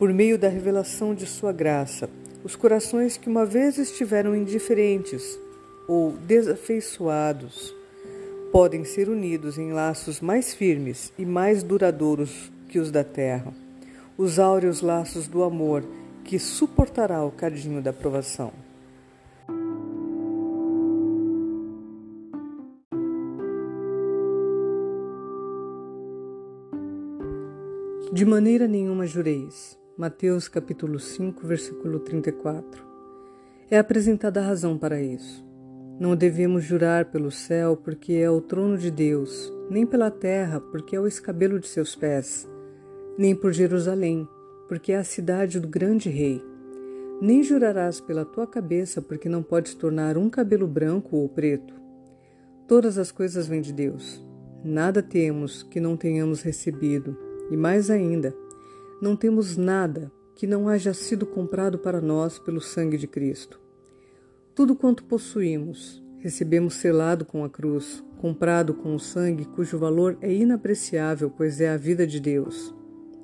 Por meio da revelação de sua graça, os corações que uma vez estiveram indiferentes ou desafeiçoados podem ser unidos em laços mais firmes e mais duradouros que os da terra, os áureos laços do amor que suportará o cadinho da provação. De maneira nenhuma jureis. Mateus capítulo 5, versículo 34. É apresentada a razão para isso. Não devemos jurar pelo céu, porque é o trono de Deus, nem pela terra, porque é o escabelo de seus pés, nem por Jerusalém, porque é a cidade do grande rei. Nem jurarás pela tua cabeça, porque não podes tornar um cabelo branco ou preto. Todas as coisas vêm de Deus. Nada temos que não tenhamos recebido, e mais ainda, não temos nada que não haja sido comprado para nós pelo sangue de Cristo. Tudo quanto possuímos, recebemos selado com a cruz, comprado com o sangue cujo valor é inapreciável, pois é a vida de Deus.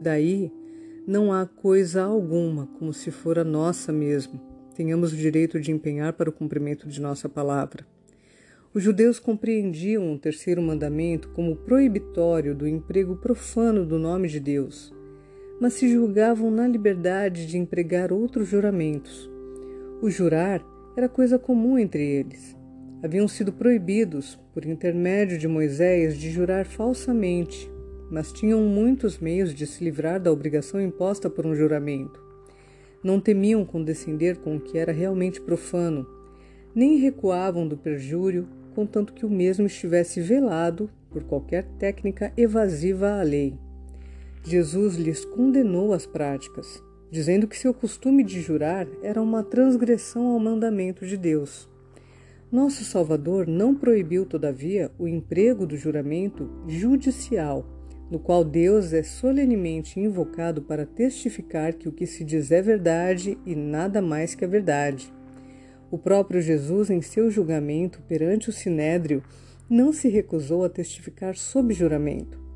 Daí, não há coisa alguma como se for a nossa mesmo, tenhamos o direito de empenhar para o cumprimento de nossa palavra. Os judeus compreendiam o terceiro mandamento como proibitório do emprego profano do nome de Deus, mas se julgavam na liberdade de empregar outros juramentos. O jurar era coisa comum entre eles. Haviam sido proibidos, por intermédio de Moisés, de jurar falsamente, mas tinham muitos meios de se livrar da obrigação imposta por um juramento. Não temiam condescender com o que era realmente profano, nem recuavam do perjúrio, contanto que o mesmo estivesse velado por qualquer técnica evasiva à lei. Jesus lhes condenou as práticas, dizendo que seu costume de jurar era uma transgressão ao mandamento de Deus. Nosso Salvador não proibiu, todavia, o emprego do juramento judicial, no qual Deus é solenemente invocado para testificar que o que se diz é verdade e nada mais que a verdade. O próprio Jesus, em seu julgamento perante o sinédrio, não se recusou a testificar sob juramento.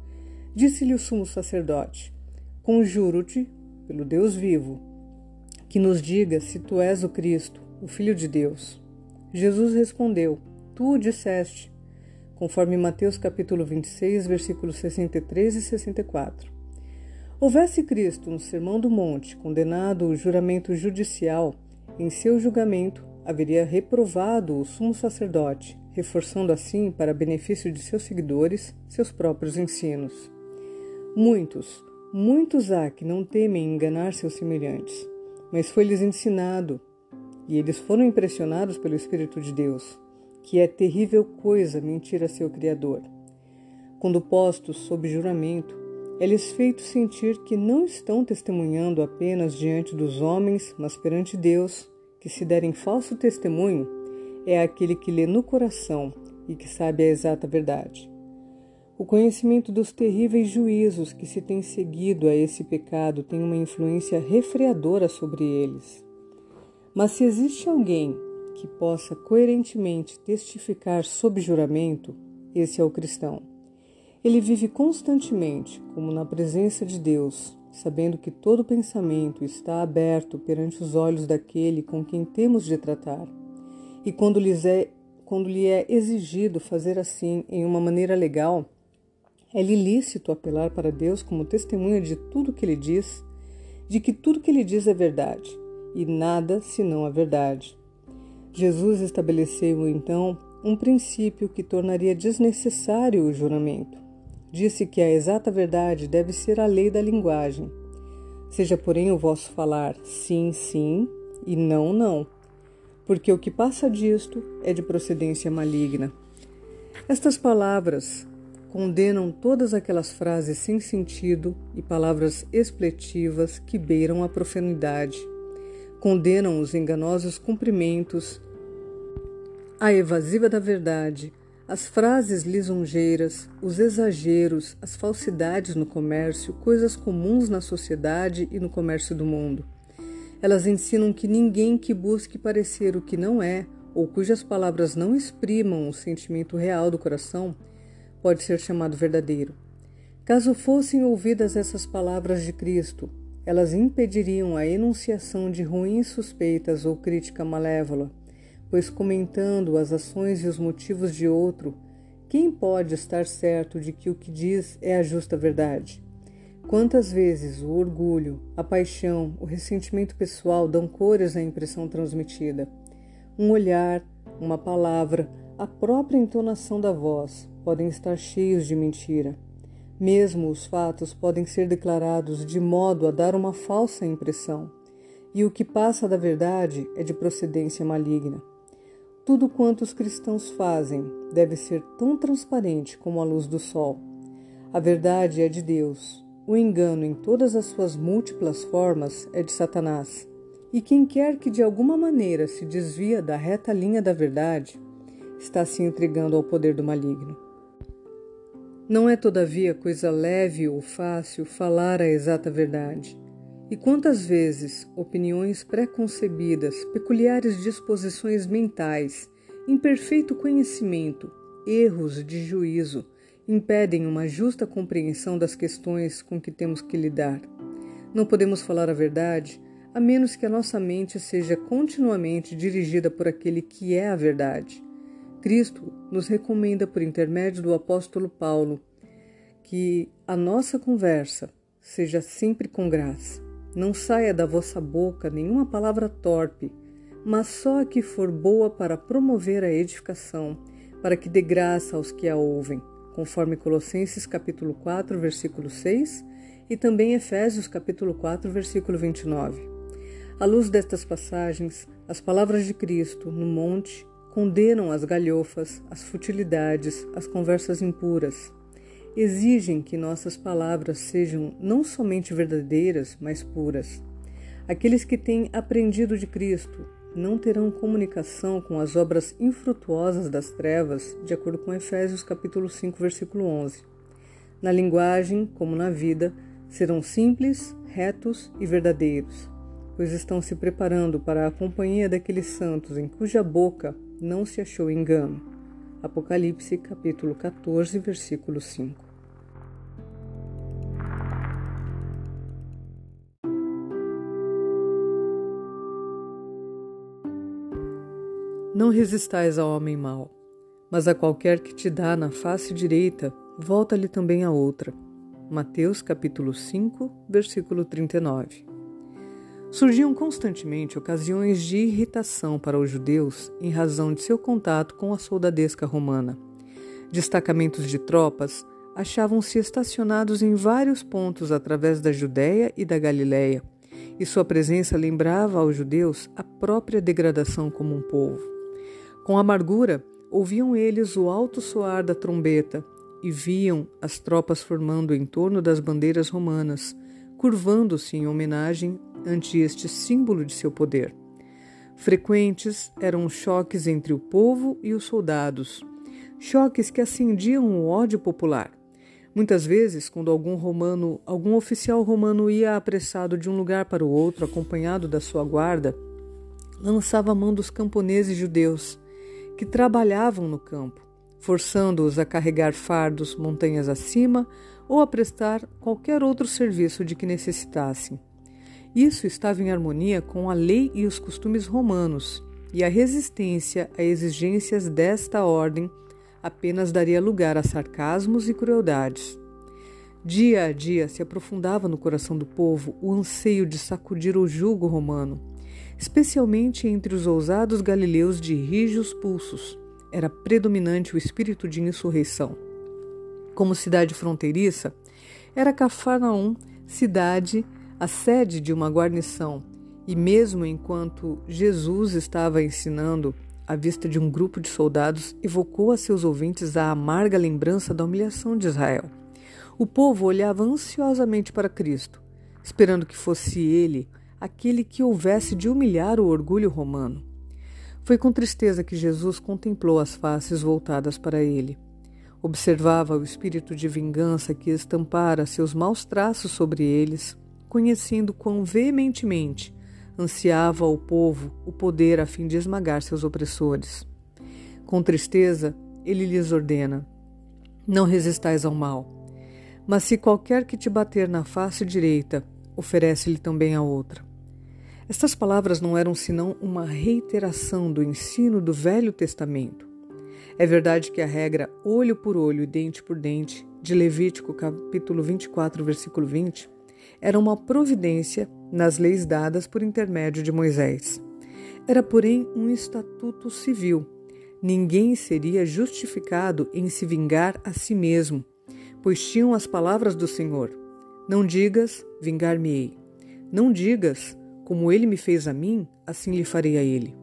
Disse-lhe o sumo sacerdote: Conjuro-te, pelo Deus vivo, que nos diga se tu és o Cristo, o Filho de Deus. Jesus respondeu: Tu o disseste, conforme Mateus capítulo 26, versículos 63 e 64. Houvesse Cristo no Sermão do Monte condenado o juramento judicial, em seu julgamento haveria reprovado o sumo sacerdote, reforçando assim, para benefício de seus seguidores, seus próprios ensinos. Muitos, muitos há que não temem enganar seus semelhantes, mas foi-lhes ensinado e eles foram impressionados pelo Espírito de Deus, que é terrível coisa mentir a seu Criador. Quando postos sob juramento, é-lhes feito sentir que não estão testemunhando apenas diante dos homens, mas perante Deus, que se derem falso testemunho, é aquele que lê no coração e que sabe a exata verdade. O conhecimento dos terríveis juízos que se tem seguido a esse pecado tem uma influência refreadora sobre eles. Mas se existe alguém que possa coerentemente testificar sob juramento, esse é o cristão. Ele vive constantemente, como na presença de Deus, sabendo que todo pensamento está aberto perante os olhos daquele com quem temos de tratar. E quando, é, quando lhe é exigido fazer assim em uma maneira legal, é-lhe lícito apelar para Deus como testemunha de tudo que ele diz, de que tudo que ele diz é verdade e nada senão a verdade. Jesus estabeleceu então um princípio que tornaria desnecessário o juramento. Disse que a exata verdade deve ser a lei da linguagem. Seja, porém, o vosso falar sim, sim e não, não, porque o que passa disto é de procedência maligna. Estas palavras condenam todas aquelas frases sem sentido e palavras expletivas que beiram a profanidade condenam os enganosos cumprimentos, a evasiva da verdade, as frases lisonjeiras, os exageros, as falsidades no comércio, coisas comuns na sociedade e no comércio do mundo. Elas ensinam que ninguém que busque parecer o que não é, ou cujas palavras não exprimam o sentimento real do coração, pode ser chamado verdadeiro. Caso fossem ouvidas essas palavras de Cristo, elas impediriam a enunciação de ruins suspeitas ou crítica malévola, pois comentando as ações e os motivos de outro, quem pode estar certo de que o que diz é a justa verdade? Quantas vezes o orgulho, a paixão, o ressentimento pessoal dão cores à impressão transmitida? Um olhar, uma palavra, a própria entonação da voz podem estar cheios de mentira. Mesmo os fatos podem ser declarados de modo a dar uma falsa impressão, e o que passa da verdade é de procedência maligna. Tudo quanto os cristãos fazem deve ser tão transparente como a luz do sol. A verdade é de Deus, o engano em todas as suas múltiplas formas é de Satanás. E quem quer que de alguma maneira se desvia da reta linha da verdade, está se entregando ao poder do maligno. Não é, todavia, coisa leve ou fácil falar a exata verdade. E quantas vezes opiniões preconcebidas, peculiares disposições mentais, imperfeito conhecimento, erros de juízo impedem uma justa compreensão das questões com que temos que lidar. Não podemos falar a verdade a menos que a nossa mente seja continuamente dirigida por aquele que é a verdade. Cristo nos recomenda, por intermédio do apóstolo Paulo, que a nossa conversa seja sempre com graça. Não saia da vossa boca nenhuma palavra torpe, mas só a que for boa para promover a edificação, para que dê graça aos que a ouvem. conforme Colossenses capítulo 4, versículo 6 e também Efésios capítulo 4, versículo 29. À luz destas passagens, as palavras de Cristo no monte condenam as galhofas, as futilidades, as conversas impuras. Exigem que nossas palavras sejam não somente verdadeiras, mas puras. Aqueles que têm aprendido de Cristo não terão comunicação com as obras infrutuosas das trevas, de acordo com Efésios capítulo 5, versículo 11. Na linguagem, como na vida, serão simples, retos e verdadeiros, pois estão se preparando para a companhia daqueles santos em cuja boca não se achou engano. Apocalipse capítulo 14, versículo 5. Não resistais ao homem mau, mas a qualquer que te dá na face direita, volta-lhe também a outra. Mateus capítulo 5, versículo 39. Surgiam constantemente ocasiões de irritação para os judeus em razão de seu contato com a soldadesca romana. Destacamentos de tropas achavam-se estacionados em vários pontos através da Judéia e da Galiléia, e sua presença lembrava aos judeus a própria degradação como um povo. Com amargura, ouviam eles o alto soar da trombeta e viam as tropas formando em torno das bandeiras romanas, curvando-se em homenagem ante este símbolo de seu poder. Frequentes eram os choques entre o povo e os soldados, choques que acendiam o ódio popular. Muitas vezes, quando algum romano, algum oficial romano ia apressado de um lugar para o outro, acompanhado da sua guarda, lançava a mão dos camponeses judeus que trabalhavam no campo forçando-os a carregar fardos montanhas acima ou a prestar qualquer outro serviço de que necessitassem. Isso estava em harmonia com a lei e os costumes romanos, e a resistência a exigências desta ordem apenas daria lugar a sarcasmos e crueldades. Dia a dia se aprofundava no coração do povo o anseio de sacudir o jugo romano, especialmente entre os ousados galileus de rijos pulsos era predominante o espírito de insurreição. Como cidade fronteiriça, era Cafarnaum cidade, a sede de uma guarnição, e mesmo enquanto Jesus estava ensinando, à vista de um grupo de soldados, evocou a seus ouvintes a amarga lembrança da humilhação de Israel. O povo olhava ansiosamente para Cristo, esperando que fosse ele aquele que houvesse de humilhar o orgulho romano. Foi com tristeza que Jesus contemplou as faces voltadas para ele. Observava o espírito de vingança que estampara seus maus traços sobre eles, conhecendo quão veementemente ansiava o povo o poder a fim de esmagar seus opressores. Com tristeza, ele lhes ordena: Não resistais ao mal. Mas se qualquer que te bater na face direita, oferece-lhe também a outra. Estas palavras não eram senão uma reiteração do ensino do Velho Testamento. É verdade que a regra olho por olho e dente por dente de Levítico capítulo 24, versículo 20, era uma providência nas leis dadas por intermédio de Moisés. Era, porém, um estatuto civil. Ninguém seria justificado em se vingar a si mesmo, pois tinham as palavras do Senhor: Não digas, vingar-me-ei. Não digas, como ele me fez a mim, assim lhe farei a ele.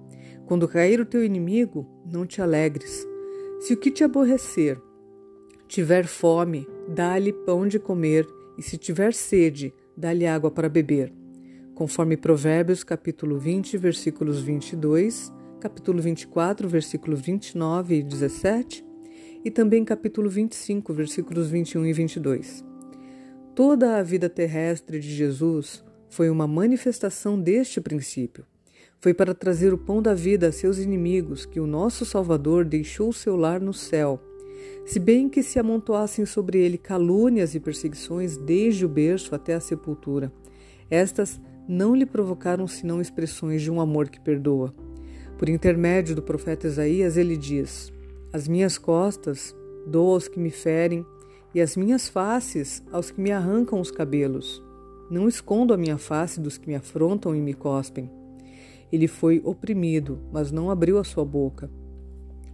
Quando cair o teu inimigo, não te alegres. Se o que te aborrecer tiver fome, dá-lhe pão de comer, e se tiver sede, dá-lhe água para beber. Conforme Provérbios, capítulo 20, versículos 22, capítulo 24, versículos 29 e 17, e também capítulo 25, versículos 21 e 22. Toda a vida terrestre de Jesus foi uma manifestação deste princípio. Foi para trazer o pão da vida a seus inimigos que o nosso Salvador deixou seu lar no céu. Se bem que se amontoassem sobre ele calúnias e perseguições desde o berço até a sepultura, estas não lhe provocaram senão expressões de um amor que perdoa. Por intermédio do profeta Isaías, ele diz: As minhas costas dou aos que me ferem, e as minhas faces aos que me arrancam os cabelos. Não escondo a minha face dos que me afrontam e me cospem. Ele foi oprimido, mas não abriu a sua boca.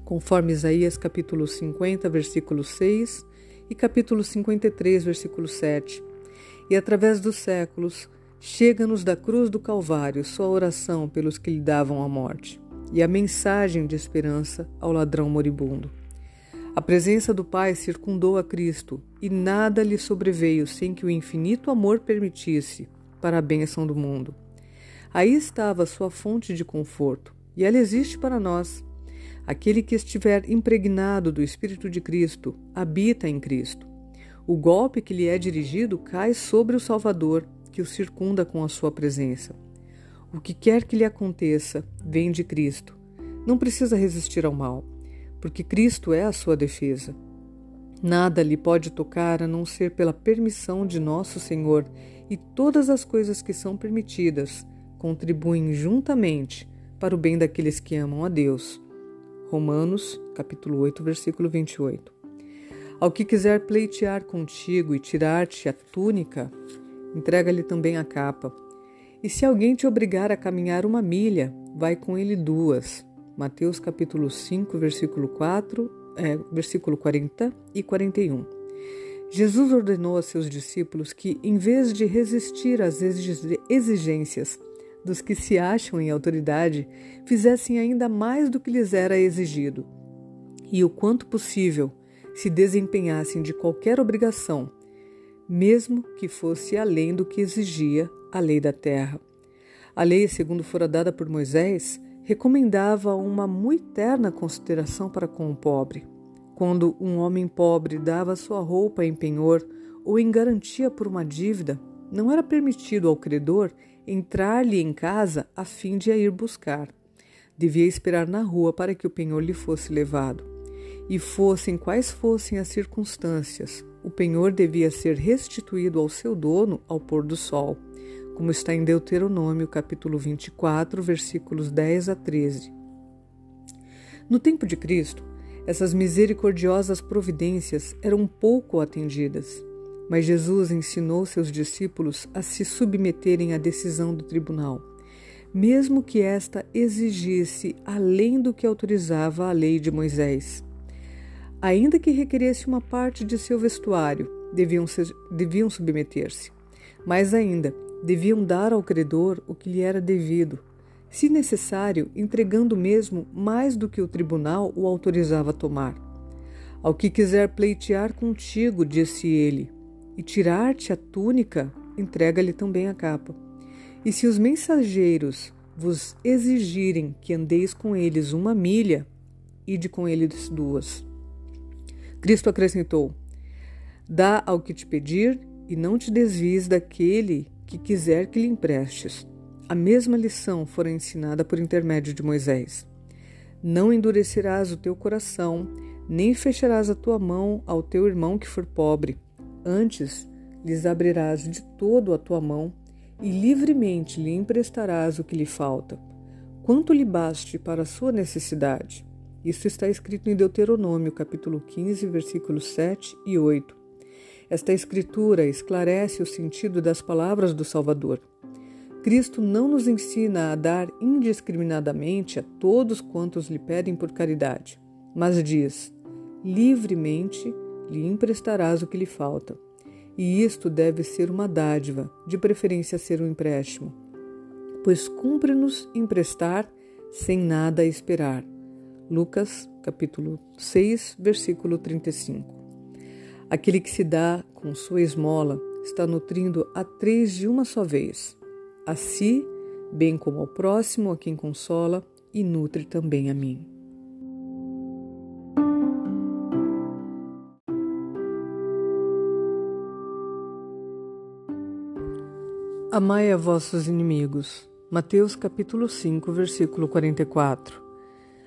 Conforme Isaías capítulo 50, versículo 6 e capítulo 53, versículo 7. E através dos séculos, chega-nos da cruz do Calvário sua oração pelos que lhe davam a morte e a mensagem de esperança ao ladrão moribundo. A presença do Pai circundou a Cristo e nada lhe sobreveio sem que o infinito amor permitisse para a bênção do mundo. Aí estava sua fonte de conforto e ela existe para nós. Aquele que estiver impregnado do Espírito de Cristo habita em Cristo. O golpe que lhe é dirigido cai sobre o Salvador, que o circunda com a sua presença. O que quer que lhe aconteça, vem de Cristo. Não precisa resistir ao mal, porque Cristo é a sua defesa. Nada lhe pode tocar a não ser pela permissão de nosso Senhor, e todas as coisas que são permitidas contribuem juntamente para o bem daqueles que amam a Deus Romanos, capítulo 8, versículo 28. Ao que quiser pleitear contigo e tirar-te a túnica, entrega-lhe também a capa. E se alguém te obrigar a caminhar uma milha, vai com ele duas. Mateus capítulo 5, versículo 4, é, versículo 40 e 41. Jesus ordenou a seus discípulos que, em vez de resistir às exigências dos que se acham em autoridade fizessem ainda mais do que lhes era exigido, e o quanto possível se desempenhassem de qualquer obrigação, mesmo que fosse além do que exigia a lei da terra. A lei, segundo fora dada por Moisés, recomendava uma muito terna consideração para com o pobre. Quando um homem pobre dava sua roupa em penhor ou em garantia por uma dívida, não era permitido ao credor entrar-lhe em casa a fim de a ir buscar. Devia esperar na rua para que o penhor lhe fosse levado. E fossem quais fossem as circunstâncias, o penhor devia ser restituído ao seu dono ao pôr do sol, como está em Deuteronômio, capítulo 24, versículos 10 a 13. No tempo de Cristo, essas misericordiosas providências eram pouco atendidas. Mas Jesus ensinou seus discípulos a se submeterem à decisão do tribunal, mesmo que esta exigisse além do que autorizava a lei de Moisés. Ainda que requeresse uma parte de seu vestuário, deviam, deviam submeter-se. Mais ainda, deviam dar ao credor o que lhe era devido, se necessário, entregando mesmo mais do que o tribunal o autorizava a tomar. Ao que quiser pleitear contigo, disse ele, e tirar-te a túnica, entrega-lhe também a capa. E se os mensageiros vos exigirem que andeis com eles uma milha, ide com eles duas. Cristo acrescentou: Dá ao que te pedir e não te desvies daquele que quiser que lhe emprestes. A mesma lição fora ensinada por intermédio de Moisés. Não endurecerás o teu coração, nem fecharás a tua mão ao teu irmão que for pobre, Antes lhes abrirás de todo a tua mão e livremente lhe emprestarás o que lhe falta, quanto lhe baste para a sua necessidade. Isso está escrito em Deuteronômio, capítulo 15, versículos 7 e 8. Esta escritura esclarece o sentido das palavras do Salvador. Cristo não nos ensina a dar indiscriminadamente a todos quantos lhe pedem por caridade, mas diz: livremente lhe emprestarás o que lhe falta. E isto deve ser uma dádiva, de preferência ser um empréstimo. Pois cumpre-nos emprestar sem nada esperar. Lucas, capítulo 6, versículo 35. Aquele que se dá com sua esmola está nutrindo a três de uma só vez, a si, bem como ao próximo a quem consola, e nutre também a mim. Amai a vossos inimigos. Mateus capítulo 5, versículo 44.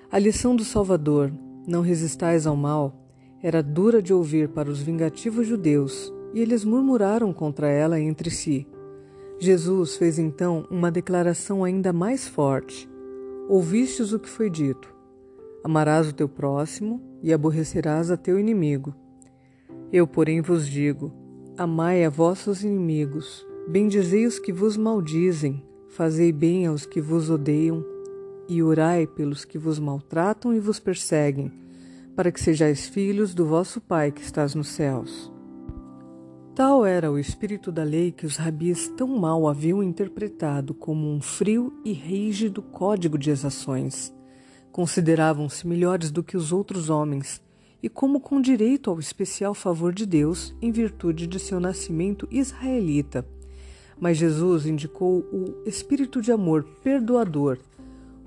A lição do Salvador, não resistais ao mal, era dura de ouvir para os vingativos judeus, e eles murmuraram contra ela entre si. Jesus fez então uma declaração ainda mais forte. Ouvistes o que foi dito: Amarás o teu próximo e aborrecerás a teu inimigo. Eu, porém, vos digo: Amai a vossos inimigos Bendizei os que vos maldizem, fazei bem aos que vos odeiam, e orai pelos que vos maltratam e vos perseguem, para que sejais filhos do vosso Pai que estás nos céus. Tal era o espírito da lei que os rabis tão mal haviam interpretado como um frio e rígido código de exações. Consideravam-se melhores do que os outros homens e como com direito ao especial favor de Deus em virtude de seu nascimento israelita. Mas Jesus indicou o espírito de amor perdoador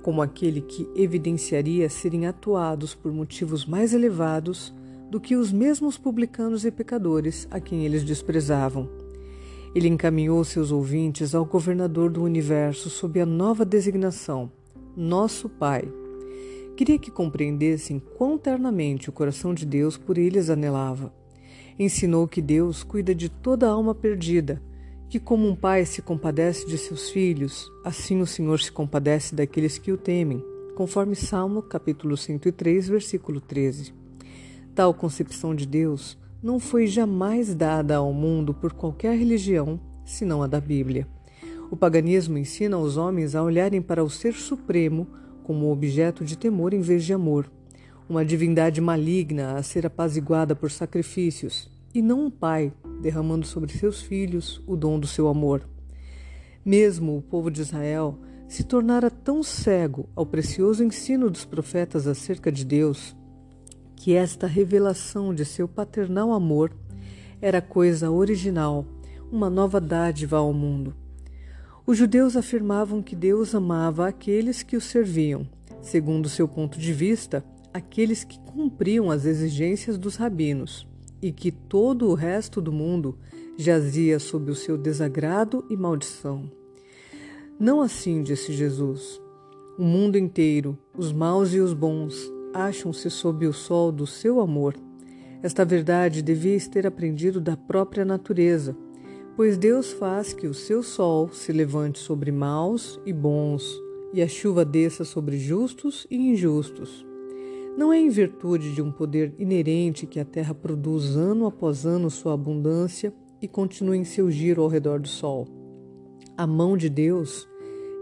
como aquele que evidenciaria serem atuados por motivos mais elevados do que os mesmos publicanos e pecadores a quem eles desprezavam. Ele encaminhou seus ouvintes ao governador do universo sob a nova designação, Nosso Pai. Queria que compreendessem quão ternamente o coração de Deus por eles anelava. Ensinou que Deus cuida de toda alma perdida que como um pai se compadece de seus filhos, assim o Senhor se compadece daqueles que o temem, conforme Salmo capítulo 103, versículo 13. Tal concepção de Deus não foi jamais dada ao mundo por qualquer religião, senão a da Bíblia. O paganismo ensina os homens a olharem para o Ser Supremo como objeto de temor em vez de amor, uma divindade maligna a ser apaziguada por sacrifícios, e não um pai derramando sobre seus filhos o dom do seu amor. Mesmo o povo de Israel se tornara tão cego ao precioso ensino dos profetas acerca de Deus, que esta revelação de seu paternal amor era coisa original, uma nova dádiva ao mundo. Os judeus afirmavam que Deus amava aqueles que o serviam, segundo seu ponto de vista, aqueles que cumpriam as exigências dos rabinos e que todo o resto do mundo jazia sob o seu desagrado e maldição. Não assim, disse Jesus. O mundo inteiro, os maus e os bons, acham-se sob o sol do seu amor. Esta verdade devias ter aprendido da própria natureza, pois Deus faz que o seu sol se levante sobre maus e bons, e a chuva desça sobre justos e injustos. Não é em virtude de um poder inerente que a Terra produz ano após ano sua abundância e continua em seu giro ao redor do Sol. A mão de Deus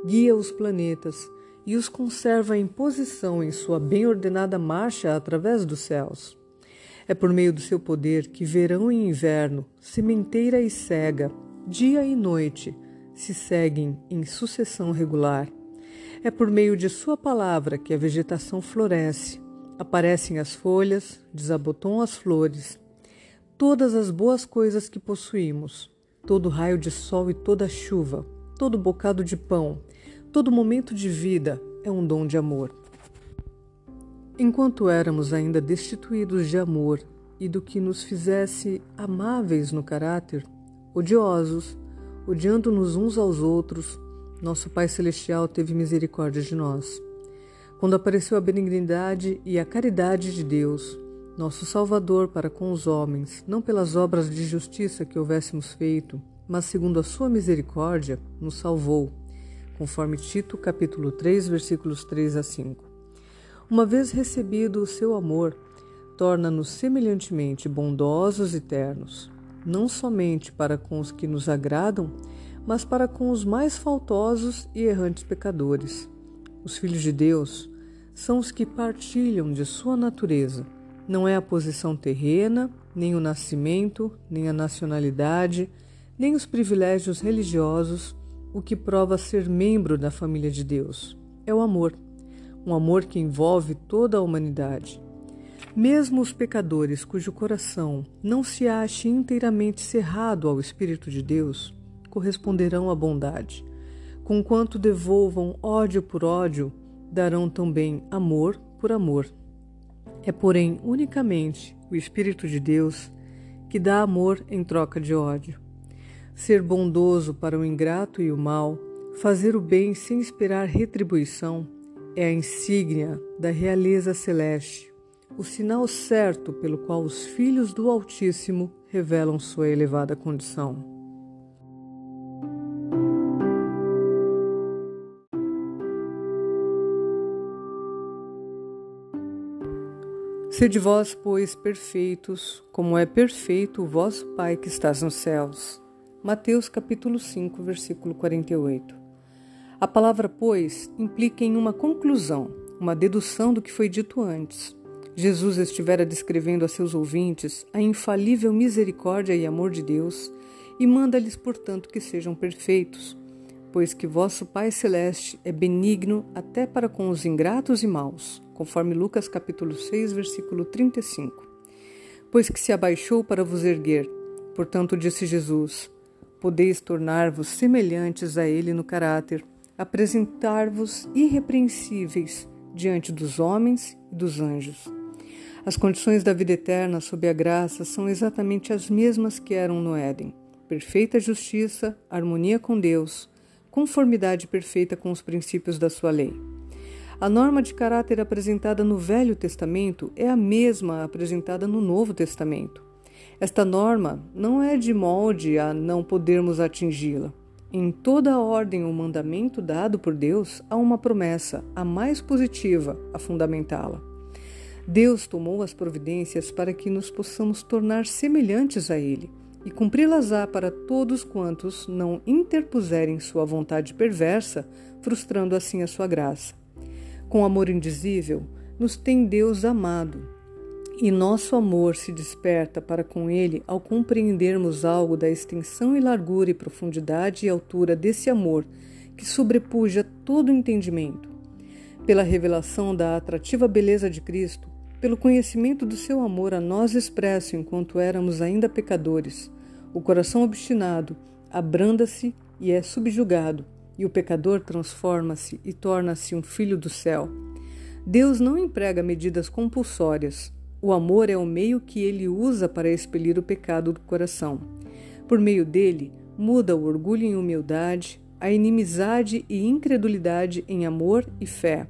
guia os planetas e os conserva em posição em sua bem ordenada marcha através dos céus. É por meio do seu poder que verão e inverno, sementeira e cega, dia e noite se seguem em sucessão regular. É por meio de sua palavra que a vegetação floresce, Aparecem as folhas, desabotam as flores, todas as boas coisas que possuímos, todo raio de sol e toda chuva, todo bocado de pão, todo momento de vida é um dom de amor. Enquanto éramos ainda destituídos de amor e do que nos fizesse amáveis no caráter, odiosos, odiando-nos uns aos outros, nosso Pai Celestial teve misericórdia de nós quando apareceu a benignidade e a caridade de Deus, nosso Salvador para com os homens, não pelas obras de justiça que houvéssemos feito, mas segundo a sua misericórdia, nos salvou, conforme Tito capítulo 3, versículos 3 a 5. Uma vez recebido o seu amor, torna-nos semelhantemente bondosos e ternos, não somente para com os que nos agradam, mas para com os mais faltosos e errantes pecadores os filhos de Deus são os que partilham de sua natureza. Não é a posição terrena, nem o nascimento, nem a nacionalidade, nem os privilégios religiosos o que prova ser membro da família de Deus. É o amor, um amor que envolve toda a humanidade. Mesmo os pecadores cujo coração não se ache inteiramente cerrado ao Espírito de Deus corresponderão à bondade. Conquanto devolvam ódio por ódio, darão também amor por amor. É, porém, unicamente o Espírito de Deus que dá amor em troca de ódio. Ser bondoso para o ingrato e o mal, fazer o bem sem esperar retribuição, é a insígnia da realeza celeste, o sinal certo pelo qual os filhos do Altíssimo revelam sua elevada condição. Sede vós, pois, perfeitos, como é perfeito o vosso Pai que estás nos céus. Mateus capítulo 5, versículo 48. A palavra, pois, implica em uma conclusão, uma dedução do que foi dito antes. Jesus estivera descrevendo a seus ouvintes a infalível misericórdia e amor de Deus e manda-lhes, portanto, que sejam perfeitos, pois que vosso Pai celeste é benigno até para com os ingratos e maus, conforme Lucas capítulo 6, versículo 35. Pois que se abaixou para vos erguer, portanto disse Jesus: Podeis tornar-vos semelhantes a ele no caráter, apresentar-vos irrepreensíveis diante dos homens e dos anjos. As condições da vida eterna sob a graça são exatamente as mesmas que eram no Éden: perfeita justiça, harmonia com Deus, conformidade perfeita com os princípios da sua lei. A norma de caráter apresentada no Velho Testamento é a mesma apresentada no Novo Testamento. Esta norma não é de molde a não podermos atingi-la. Em toda a ordem ou mandamento dado por Deus, há uma promessa, a mais positiva, a fundamentá-la. Deus tomou as providências para que nos possamos tornar semelhantes a Ele, e cumpri-las-á para todos quantos não interpuserem sua vontade perversa, frustrando assim a sua graça. Com amor indizível, nos tem Deus amado, e nosso amor se desperta para com Ele ao compreendermos algo da extensão e largura e profundidade e altura desse amor que sobrepuja todo entendimento. Pela revelação da atrativa beleza de Cristo, pelo conhecimento do seu amor a nós expresso enquanto éramos ainda pecadores, o coração obstinado abranda-se e é subjugado, e o pecador transforma-se e torna-se um filho do céu. Deus não emprega medidas compulsórias, o amor é o meio que ele usa para expelir o pecado do coração. Por meio dele, muda o orgulho em humildade, a inimizade e incredulidade em amor e fé.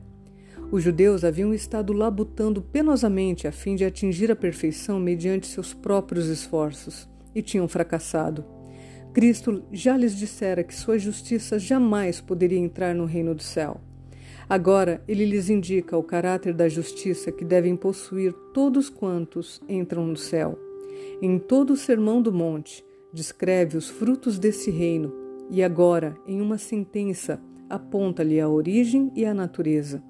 Os judeus haviam estado labutando penosamente a fim de atingir a perfeição mediante seus próprios esforços e tinham fracassado. Cristo já lhes dissera que sua justiça jamais poderia entrar no reino do céu. Agora ele lhes indica o caráter da justiça que devem possuir todos quantos entram no céu. Em todo o Sermão do Monte, descreve os frutos desse reino e agora, em uma sentença, aponta-lhe a origem e a natureza.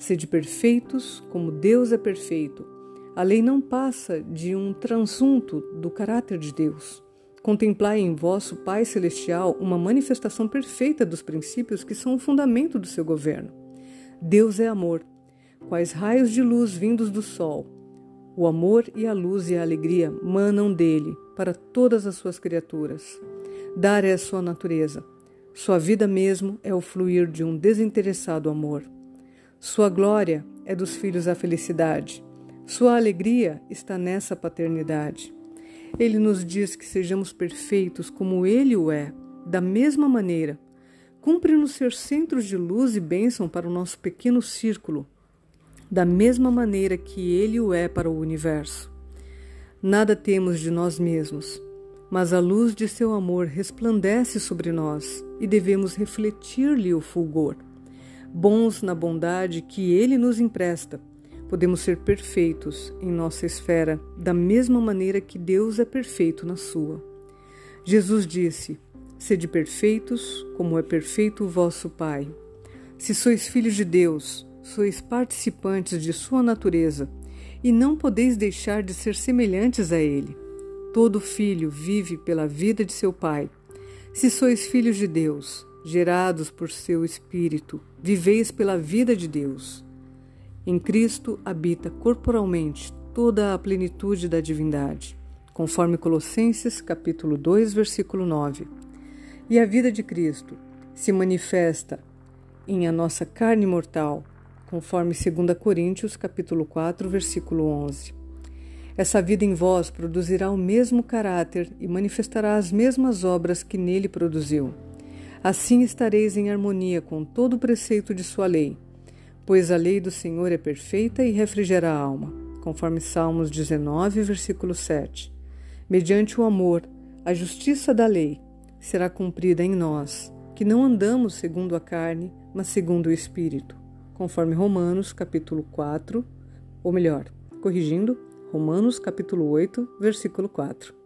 Sede perfeitos, como Deus é perfeito. A lei não passa de um transunto do caráter de Deus. Contemplai em vosso Pai Celestial uma manifestação perfeita dos princípios que são o fundamento do seu governo. Deus é amor, quais raios de luz vindos do sol. O amor e a luz e a alegria manam dele para todas as suas criaturas. Dar é a sua natureza. Sua vida mesmo é o fluir de um desinteressado amor. Sua glória é dos filhos a felicidade. Sua alegria está nessa paternidade. Ele nos diz que sejamos perfeitos como ele o é, da mesma maneira Cumpre-nos ser centros de luz e bênção para o nosso pequeno círculo, da mesma maneira que ele o é para o universo. Nada temos de nós mesmos, mas a luz de seu amor resplandece sobre nós e devemos refletir-lhe o fulgor. Bons na bondade que ele nos empresta, podemos ser perfeitos em nossa esfera, da mesma maneira que Deus é perfeito na sua. Jesus disse: Sede perfeitos, como é perfeito o vosso Pai. Se sois filhos de Deus, sois participantes de sua natureza, e não podeis deixar de ser semelhantes a Ele. Todo filho vive pela vida de seu Pai. Se sois filhos de Deus, gerados por seu Espírito, viveis pela vida de Deus. Em Cristo habita corporalmente toda a plenitude da divindade, conforme Colossenses capítulo 2, versículo 9. E a vida de Cristo se manifesta em a nossa carne mortal, conforme 2 Coríntios capítulo 4, versículo 11. Essa vida em vós produzirá o mesmo caráter e manifestará as mesmas obras que nele produziu. Assim estareis em harmonia com todo o preceito de sua lei, pois a lei do Senhor é perfeita e refrigera a alma, conforme Salmos 19, versículo 7. Mediante o amor, a justiça da lei, será cumprida em nós, que não andamos segundo a carne, mas segundo o Espírito, conforme Romanos capítulo 4, ou melhor, corrigindo, Romanos capítulo 8, versículo 4.